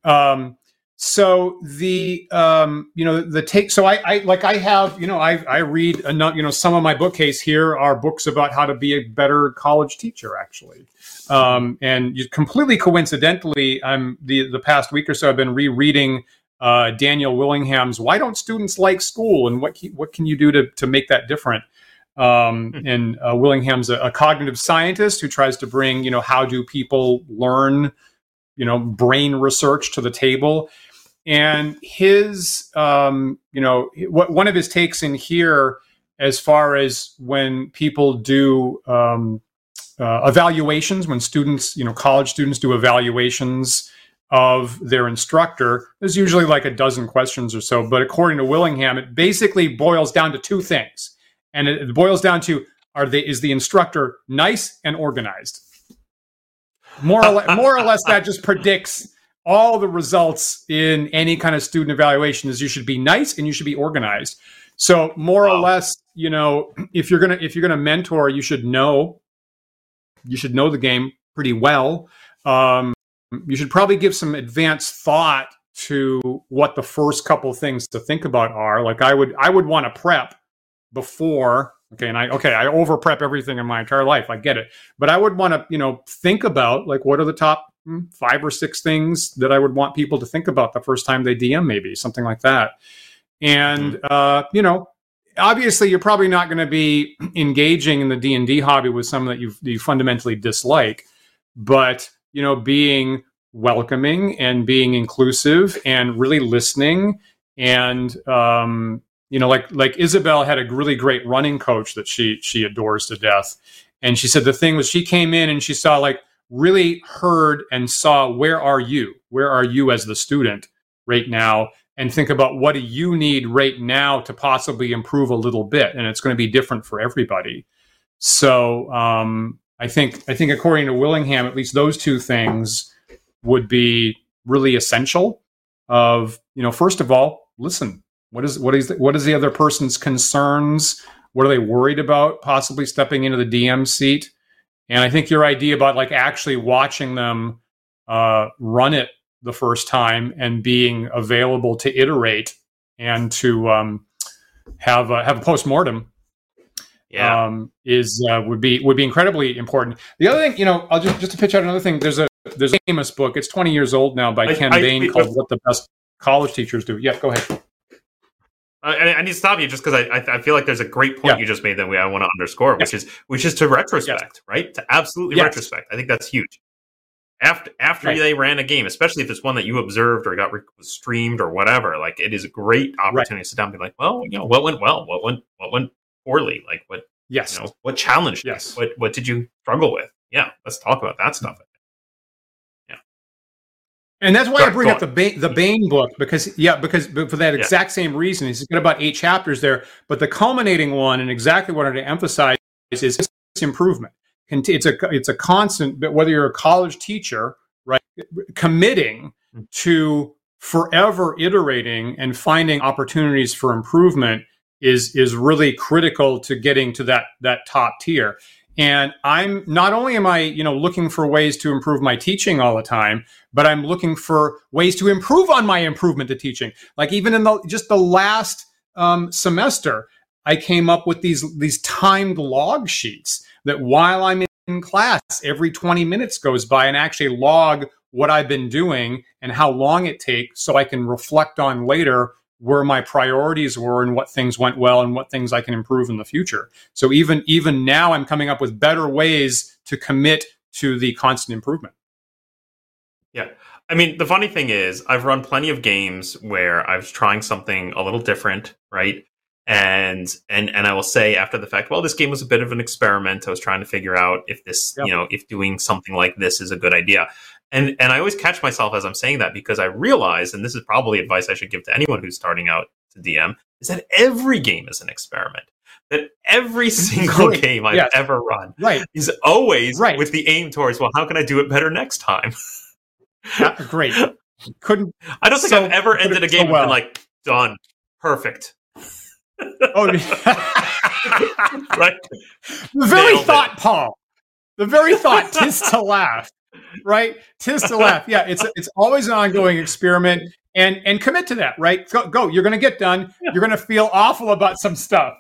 Um, so the um, you know the take so I, I like I have you know I I read enough you know some of my bookcase here are books about how to be a better college teacher actually. Um, and you, completely coincidentally I'm the the past week or so I've been rereading uh, Daniel Willingham's Why Don't Students Like School and what what can you do to to make that different? Um, hmm. and uh, Willingham's a, a cognitive scientist who tries to bring you know how do people learn you know brain research to the table and his um, you know what one of his takes in here as far as when people do um, uh, evaluations when students you know college students do evaluations of their instructor there's usually like a dozen questions or so. But according to willingham it basically boils down to two things. And it, boils down to are they is the instructor nice and organized? More or, le- more or less that just predicts all the results in any kind of student evaluation is you should be nice and you should be organized. So more wow. or less, you know, if you're gonna if you're gonna mentor, you should know you should know the game pretty well. Um, you should probably give some advanced thought to what the first couple things to think about are. Like I would I would want to prep before okay and i okay i over prep everything in my entire life i get it but i would want to you know think about like what are the top five or six things that I would want people to think about the first time they DM, maybe something like that. And mm-hmm. uh, you know, obviously, you're probably not going to be engaging in the D and D hobby with someone that you you fundamentally dislike, but you know, being welcoming and being inclusive and really listening and um, you know, like like Isabel had a really great running coach that she she adores to death. And she said the thing was she came in and she saw like really heard and saw where are you? Where are you as the student right now? And think about what do you need right now to possibly improve a little bit. And it's going to be different for everybody. So um, I think I think according to Willingham, at least those two things would be really essential. Of you know, first of all, listen. What is what is the, what is the other person's concerns? What are they worried about? Possibly stepping into the DM seat and I think your idea about like actually watching them uh, run it the first time and being available to iterate and to um, have a, have a post mortem yeah. Um, is uh, would be would be incredibly important. The other thing, you know, I'll just just to pitch out another thing. There's a there's a famous book. It's 20 years old now by I, Ken I, Bain I, called "What the Best College Teachers Do." Yeah, go ahead. Uh, I, I, need to stop you just because I, I feel like there's a great point yeah. you just made that we I want to underscore, which is which is to retrospect, right? To absolutely yes. retrospect. I think that's huge. After after right. they ran a game, especially if it's one that you observed or got re- streamed or whatever, like it is a great opportunity right. to sit down and be like, well, you know, what went well, what went what went poorly, like what yes, you know, what challenged, yes, what what did you struggle with? Yeah, let's talk about that stuff. And that's why I bring up the Bain, the Bain book because yeah, because for that exact yeah. same reason, he's got about eight chapters there. But the culminating one, and exactly what I want to emphasize is improvement. It's a it's a constant. But whether you're a college teacher, right, committing hmm. to forever iterating and finding opportunities for improvement is is really critical to getting to that that top tier. And I'm not only am I, you know, looking for ways to improve my teaching all the time, but I'm looking for ways to improve on my improvement to teaching. Like even in the just the last um, semester, I came up with these these timed log sheets that while I'm in class, every 20 minutes goes by and actually log what I've been doing and how long it takes so I can reflect on later where my priorities were and what things went well and what things I can improve in the future. So even even now I'm coming up with better ways to commit to the constant improvement. Yeah. I mean, the funny thing is I've run plenty of games where I was trying something a little different, right? And and and I will say after the fact, well, this game was a bit of an experiment. I was trying to figure out if this, you know, if doing something like this is a good idea. And and I always catch myself as I'm saying that because I realize, and this is probably advice I should give to anyone who's starting out to DM, is that every game is an experiment. That every single game I've yes. ever run right. is always right. with the aim towards, well, how can I do it better next time? yeah, great. Couldn't. I don't think so, I've ever ended a game so well. and like done perfect. oh, right. The very Nailed thought, it. Paul. The very thought, tis to laugh right? Tis to laugh. Yeah, it's it's always an ongoing experiment. and and commit to that. Right, go. go. You're going to get done. Yeah. You're going to feel awful about some stuff.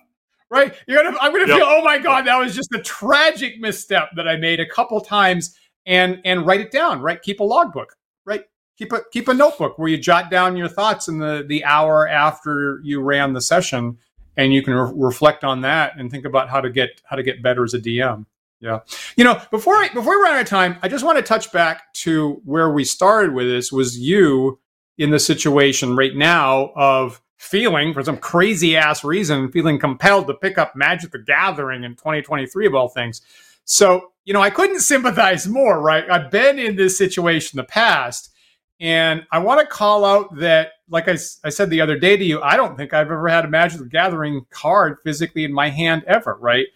Right, you're gonna. I'm gonna yep. feel. Oh my god, that was just a tragic misstep that I made a couple times, and and write it down. Right, keep a logbook. Right, keep a keep a notebook where you jot down your thoughts in the the hour after you ran the session, and you can re- reflect on that and think about how to get how to get better as a DM. Yeah. You know, before I before we run out of time, I just want to touch back to where we started with this was you in the situation right now of feeling for some crazy ass reason feeling compelled to pick up Magic the Gathering in 2023 of all things. So, you know, I couldn't sympathize more, right? I've been in this situation in the past and I want to call out that like I, I said the other day to you, I don't think I've ever had a Magic the Gathering card physically in my hand ever, right?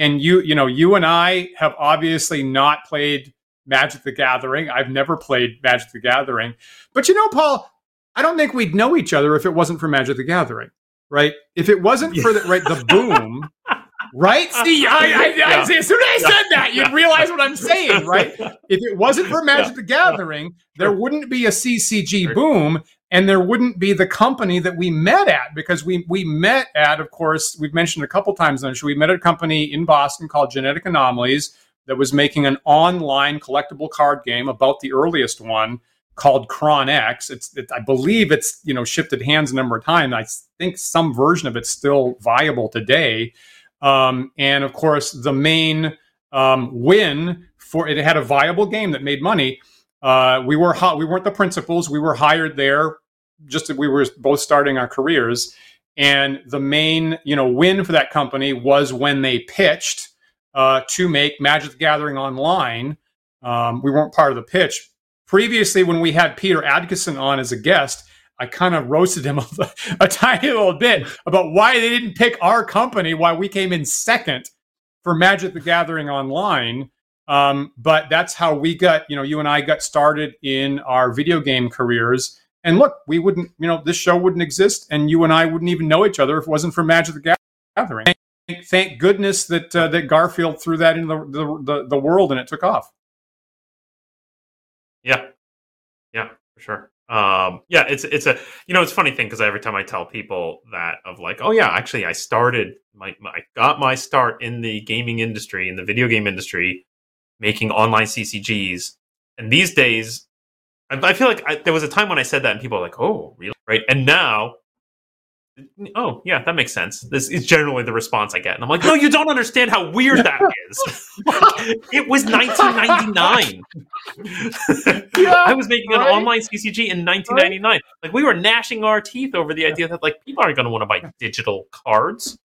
And you you know you and I have obviously not played Magic the Gathering. I've never played Magic the Gathering. But you know, Paul, I don't think we'd know each other if it wasn't for Magic the Gathering, right? If it wasn't for the right the boom, right? See, I, I, I, as soon as I said that, you'd realize what I'm saying, right? If it wasn't for Magic the Gathering, there wouldn't be a CCG boom, and there wouldn't be the company that we met at because we we met at, of course, we've mentioned a couple times on the show. We met at a company in Boston called Genetic Anomalies that was making an online collectible card game about the earliest one called Chron X. It's it, I believe it's you know shifted hands a number of times. I think some version of it's still viable today. Um, and of course, the main um, win for it had a viable game that made money. Uh, we were hot. we weren't the principals. We were hired there just we were both starting our careers. And the main, you know, win for that company was when they pitched uh, to make Magic the Gathering online. Um, we weren't part of the pitch. Previously, when we had Peter Adkison on as a guest, I kind of roasted him a, a, tiny little bit about why they didn't pick our company, why we came in second for Magic the Gathering online. Um, but that's how we got, you know, you and I got started in our video game careers. And look, we wouldn't, you know, this show wouldn't exist, and you and I wouldn't even know each other if it wasn't for Magic the Gathering. Thank, thank goodness that uh, that Garfield threw that into the, the, the world and it took off. Yeah, yeah, for sure. Um, yeah, it's it's a you know it's funny thing because every time I tell people that of like, oh yeah, actually I started my, my I got my start in the gaming industry in the video game industry, making online CCGs, and these days I feel like I, there was a time when I said that and people are like, "Oh, really?" Right? And now, oh yeah, that makes sense. This is generally the response I get, and I'm like, "No, you don't understand how weird that is." it was 1999. Yeah, I was making an online CCG in 1999. Right? Like we were gnashing our teeth over the idea that like people aren't going to want to buy digital cards.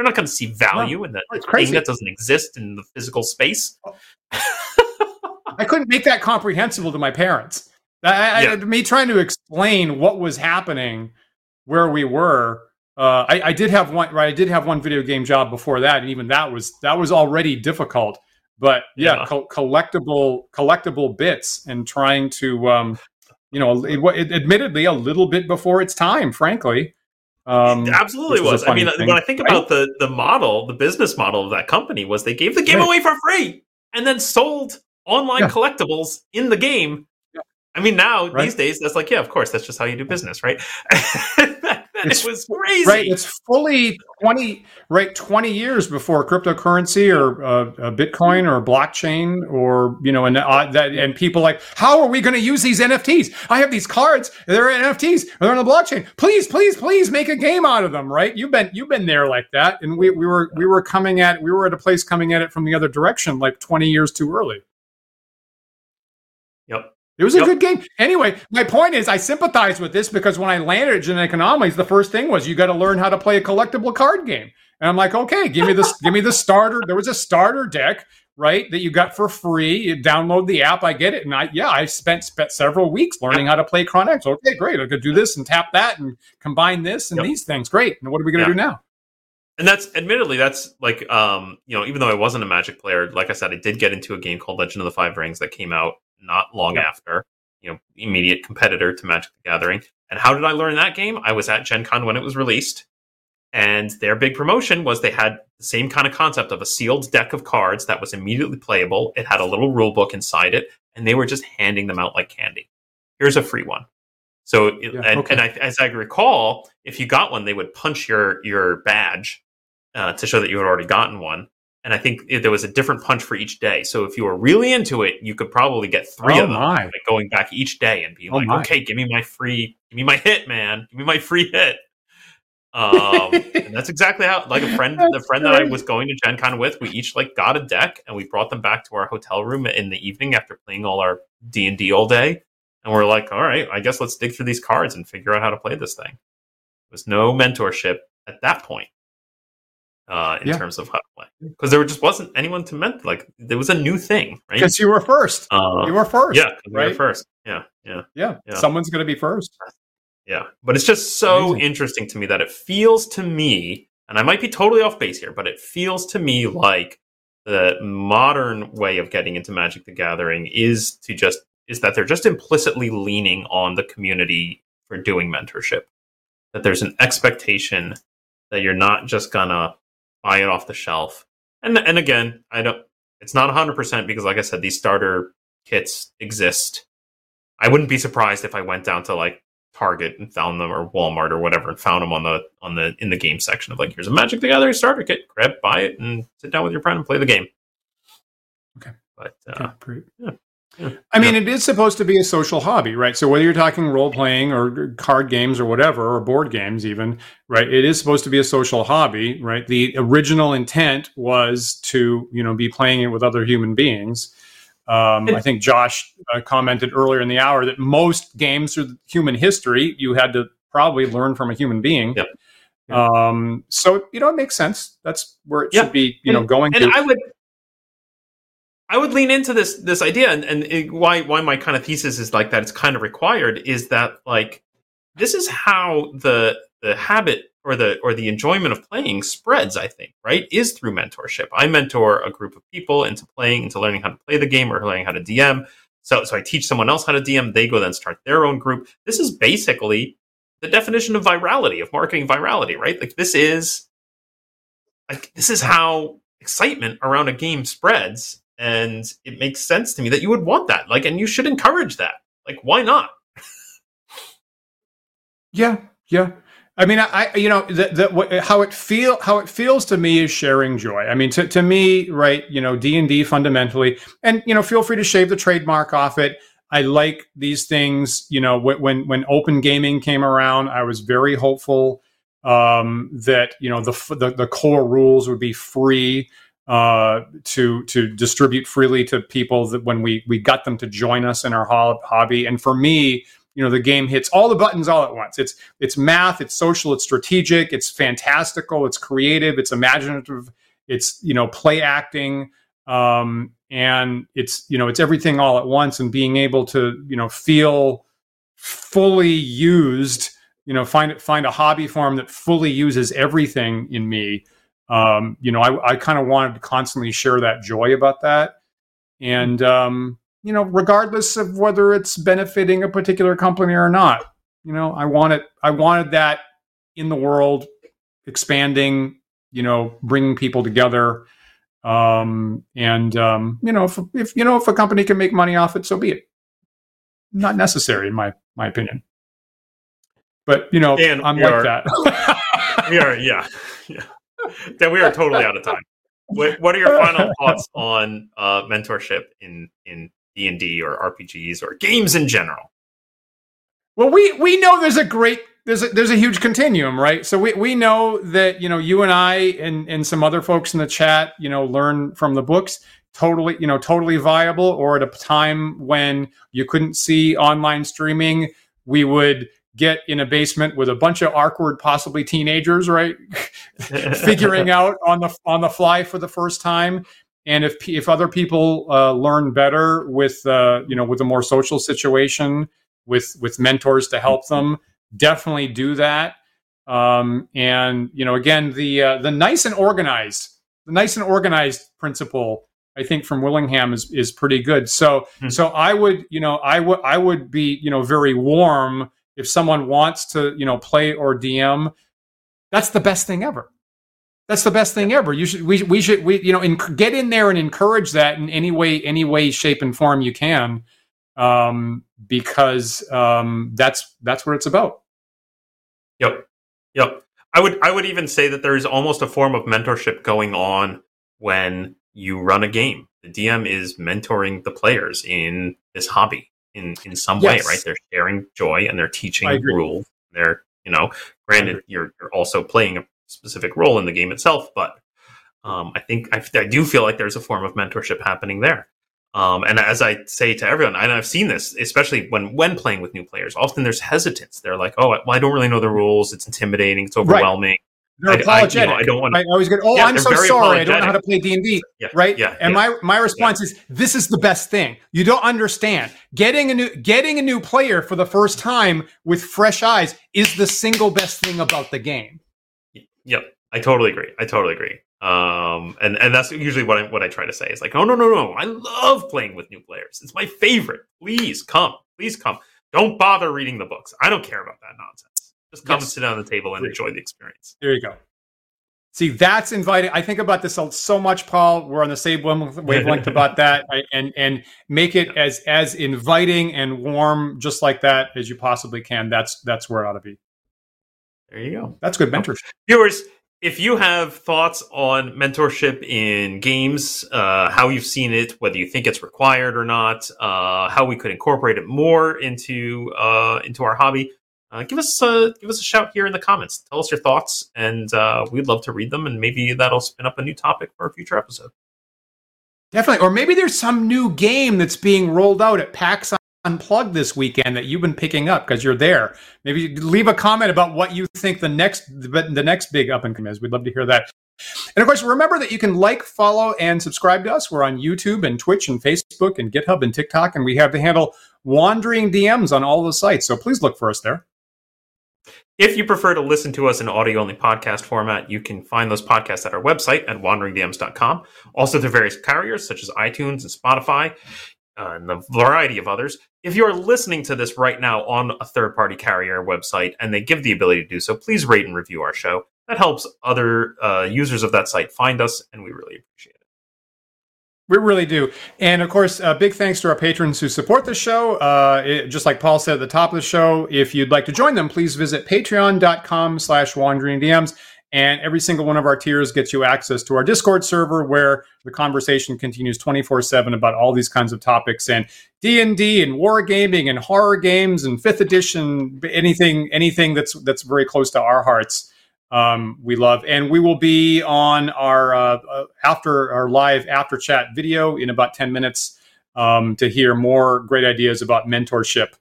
They're not going to see value no, in that thing that doesn't exist in the physical space. I couldn't make that comprehensible to my parents. I, yeah. I, me trying to explain what was happening where we were. Uh, I, I, did have one right. I did have one video game job before that, and even that was that was already difficult. But yeah, yeah. Co- collectible collectible bits and trying to, um, you know, it, it, admittedly a little bit before its time, frankly. Um, it absolutely was. was I mean, thing. when I think right? about the the model, the business model of that company was they gave the game away for free and then sold online yeah. collectibles in the game I mean, now right. these days, that's like, yeah, of course, that's just how you do business, right? it was crazy. Right. It's fully 20, right, 20 years before cryptocurrency or uh, a Bitcoin or blockchain or, you know, and uh, that, and people like, how are we going to use these NFTs? I have these cards. They're NFTs. They're on the blockchain. Please, please, please make a game out of them. Right. You've been, you've been there like that. And we, we were, we were coming at, we were at a place coming at it from the other direction, like 20 years too early. Yep. It was a yep. good game. Anyway, my point is I sympathize with this because when I landed at Genetic Anomalies, the first thing was you got to learn how to play a collectible card game. And I'm like, okay, give me this, give me the starter. There was a starter deck, right, that you got for free. You download the app, I get it. And I yeah, I spent spent several weeks learning how to play Chron Okay, great. I could do this and tap that and combine this and yep. these things. Great. And what are we gonna yeah. do now? and that's admittedly that's like um you know even though i wasn't a magic player like i said i did get into a game called legend of the five rings that came out not long yeah. after, you know, immediate competitor to Magic the Gathering. And how did I learn that game? I was at Gen Con when it was released. And their big promotion was they had the same kind of concept of a sealed deck of cards that was immediately playable. It had a little rule book inside it, and they were just handing them out like candy. Here's a free one. So, yeah, and, okay. and I, as I recall, if you got one, they would punch your your badge uh, to show that you had already gotten one. And I think there was a different punch for each day. So if you were really into it, you could probably get three oh of them, like going back each day and being oh like, my. "Okay, give me my free, give me my hit, man, give me my free hit." Um, and that's exactly how, like a friend, the friend that I was going to Gen Con with, we each like got a deck and we brought them back to our hotel room in the evening after playing all our D and D all day. And we're like, all right, I guess let's dig through these cards and figure out how to play this thing. There was no mentorship at that point uh, in yeah. terms of how to play because there just wasn't anyone to mentor. like there was a new thing, right? Because you were first. Uh, you were first. Yeah, right? were first. Yeah, yeah, yeah, yeah. Someone's going to be first. Yeah, but it's just so Amazing. interesting to me that it feels to me, and I might be totally off base here, but it feels to me like the modern way of getting into Magic the Gathering is to just is that they're just implicitly leaning on the community for doing mentorship. That there's an expectation that you're not just gonna buy it off the shelf. And and again, I don't. It's not 100 percent because, like I said, these starter kits exist. I wouldn't be surprised if I went down to like Target and found them, or Walmart or whatever, and found them on the on the in the game section of like, here's a Magic the Gathering starter kit. Grab, buy it, and sit down with your friend and play the game. Okay, but uh, okay, yeah. I mean, it is supposed to be a social hobby, right? So whether you're talking role playing or card games or whatever, or board games even, right? It is supposed to be a social hobby, right? The original intent was to, you know, be playing it with other human beings. Um, I think Josh uh, commented earlier in the hour that most games through human history, you had to probably learn from a human being. Yep. Um, so you know, it makes sense. That's where it should be, you know, going. And to. I would, I would lean into this this idea, and, and it, why why my kind of thesis is like that. It's kind of required is that like this is how the the habit or the or the enjoyment of playing spreads. I think right is through mentorship. I mentor a group of people into playing, into learning how to play the game or learning how to DM. So so I teach someone else how to DM. They go then start their own group. This is basically the definition of virality of marketing virality, right? Like this is like this is how excitement around a game spreads and it makes sense to me that you would want that like and you should encourage that like why not yeah yeah I mean, I, you know, the, the, how it feel, how it feels to me is sharing joy. I mean, to, to me, right, you know, D and D fundamentally, and you know, feel free to shave the trademark off it. I like these things. You know, when when open gaming came around, I was very hopeful um, that you know the, the the core rules would be free uh, to to distribute freely to people that when we we got them to join us in our hobby. And for me, you know, the game hits all the buttons all at once. It's it's math, it's social, it's strategic, it's fantastical, it's creative, it's imaginative, it's you know play acting. Um, and it's you know it's everything all at once and being able to you know feel fully used you know find find a hobby form that fully uses everything in me um, you know, I, I kind of wanted to constantly share that joy about that. And, um, you know, regardless of whether it's benefiting a particular company or not, you know, I wanted, I wanted that in the world, expanding, you know, bringing people together. Um, and, um, you know, if, if, you know, if a company can make money off it, so be it. Not necessary in my, my opinion. But, you know, Dan, I'm like are, that. we are, yeah. Yeah. Then we are totally out of time. What, what are your final thoughts on uh, mentorship in in D and D or RPGs or games in general? Well, we we know there's a great there's a, there's a huge continuum, right? So we, we know that you know you and I and and some other folks in the chat, you know, learn from the books. Totally, you know, totally viable. Or at a time when you couldn't see online streaming, we would get in a basement with a bunch of awkward, possibly teenagers, right? Figuring out on the on the fly for the first time. And if if other people uh, learn better with uh, you know with a more social situation with with mentors to help them, definitely do that. Um, and you know, again, the uh, the nice and organized, the nice and organized principle, I think from Willingham is is pretty good. So mm-hmm. so I would you know I would I would be you know very warm if someone wants to, you know, play or DM, that's the best thing ever. That's the best thing ever. You should, we, we should, we, you know, in, get in there and encourage that in any way, any way, shape, and form you can. um, because um, that's that's what it's about. Yep, yep. I would I would even say that there is almost a form of mentorship going on when you run a game. The DM is mentoring the players in this hobby in in some yes. way, right? They're sharing joy and they're teaching rules. They're you know, granted you're you're also playing a specific role in the game itself, but um, I think I, I do feel like there's a form of mentorship happening there. Um, and as I say to everyone, and I've seen this, especially when when playing with new players, often there's hesitance. They're like, "Oh, well, I don't really know the rules. It's intimidating. It's overwhelming." Right. They're I, apologetic. I, you know, I don't want. to. I always get, "Oh, yeah, I'm so sorry. Apologetic. I don't know how to play D and D." Right? Yeah. And yeah. my my response is, "This is the best thing. You don't understand. Getting a new getting a new player for the first time with fresh eyes is the single best thing about the game." Yep, I totally agree. I totally agree. Um, and and that's usually what I what I try to say is like, oh no no no, I love playing with new players. It's my favorite. Please come, please come. Don't bother reading the books. I don't care about that nonsense. Just come yes. and sit down at the table and enjoy the experience. There you go. See, that's inviting. I think about this so much, Paul. We're on the same wavelength about that, and and make it as as inviting and warm, just like that, as you possibly can. That's that's where it ought to be. There you go. That's good mentorship. Viewers, if you have thoughts on mentorship in games, uh, how you've seen it, whether you think it's required or not, uh, how we could incorporate it more into uh, into our hobby, uh, give us a give us a shout here in the comments. Tell us your thoughts, and uh, we'd love to read them, and maybe that'll spin up a new topic for a future episode. Definitely, or maybe there's some new game that's being rolled out at PAX unplugged this weekend that you've been picking up because you're there. Maybe leave a comment about what you think the next the next big up and come is. We'd love to hear that. And of course, remember that you can like, follow, and subscribe to us. We're on YouTube and Twitch and Facebook and GitHub and TikTok, and we have the handle Wandering DMs on all the sites. So please look for us there. If you prefer to listen to us in audio only podcast format, you can find those podcasts at our website at wanderingdms.com. Also, through various carriers such as iTunes and Spotify uh, and a variety of others. If you're listening to this right now on a third party carrier website and they give the ability to do so, please rate and review our show. That helps other uh, users of that site find us, and we really appreciate it. We really do. And of course, uh, big thanks to our patrons who support the show. Uh, it, just like Paul said at the top of the show, if you'd like to join them, please visit patreon.com slash wandering DMs. And every single one of our tiers gets you access to our Discord server where the conversation continues 24/7 about all these kinds of topics and D&D and wargaming and horror games and 5th edition anything anything that's that's very close to our hearts. Um, we love and we will be on our uh, uh after our live after chat video in about 10 minutes um, to hear more great ideas about mentorship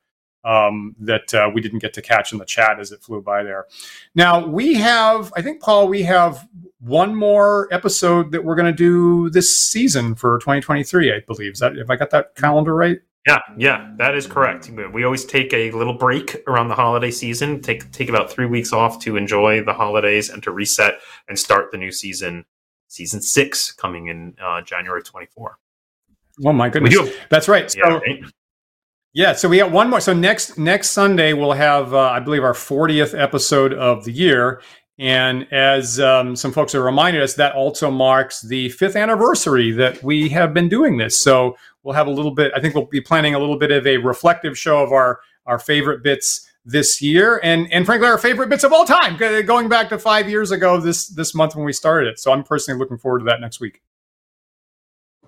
um, that uh, we didn't get to catch in the chat as it flew by there. Now we have, I think, Paul, we have one more episode that we're going to do this season for 2023. I believe is that if I got that calendar right. Yeah, yeah, that is correct. We always take a little break around the holiday season. Take take about three weeks off to enjoy the holidays and to reset and start the new season, season six, coming in uh, January 24. Oh my goodness, that's right. So, yeah, right? Yeah, so we got one more. So next next Sunday we'll have, uh, I believe, our 40th episode of the year, and as um, some folks have reminded us, that also marks the fifth anniversary that we have been doing this. So we'll have a little bit. I think we'll be planning a little bit of a reflective show of our our favorite bits this year, and and frankly, our favorite bits of all time, going back to five years ago this this month when we started it. So I'm personally looking forward to that next week.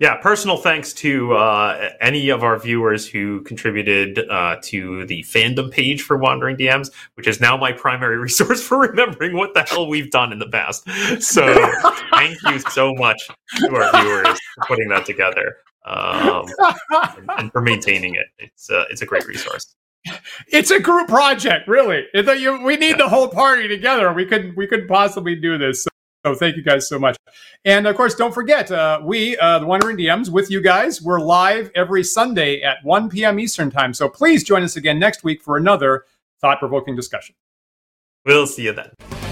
Yeah, personal thanks to uh, any of our viewers who contributed uh, to the fandom page for Wandering DMs, which is now my primary resource for remembering what the hell we've done in the past. So, thank you so much to our viewers for putting that together um, and, and, for maintaining it. It's uh, it's a great resource. It's a group project, really. we need yeah. the whole party together. We could we could possibly do this. So so thank you guys so much. And of course, don't forget, uh, we, uh, the Wandering DMs, with you guys, we're live every Sunday at 1 p.m. Eastern Time. So please join us again next week for another thought provoking discussion. We'll see you then.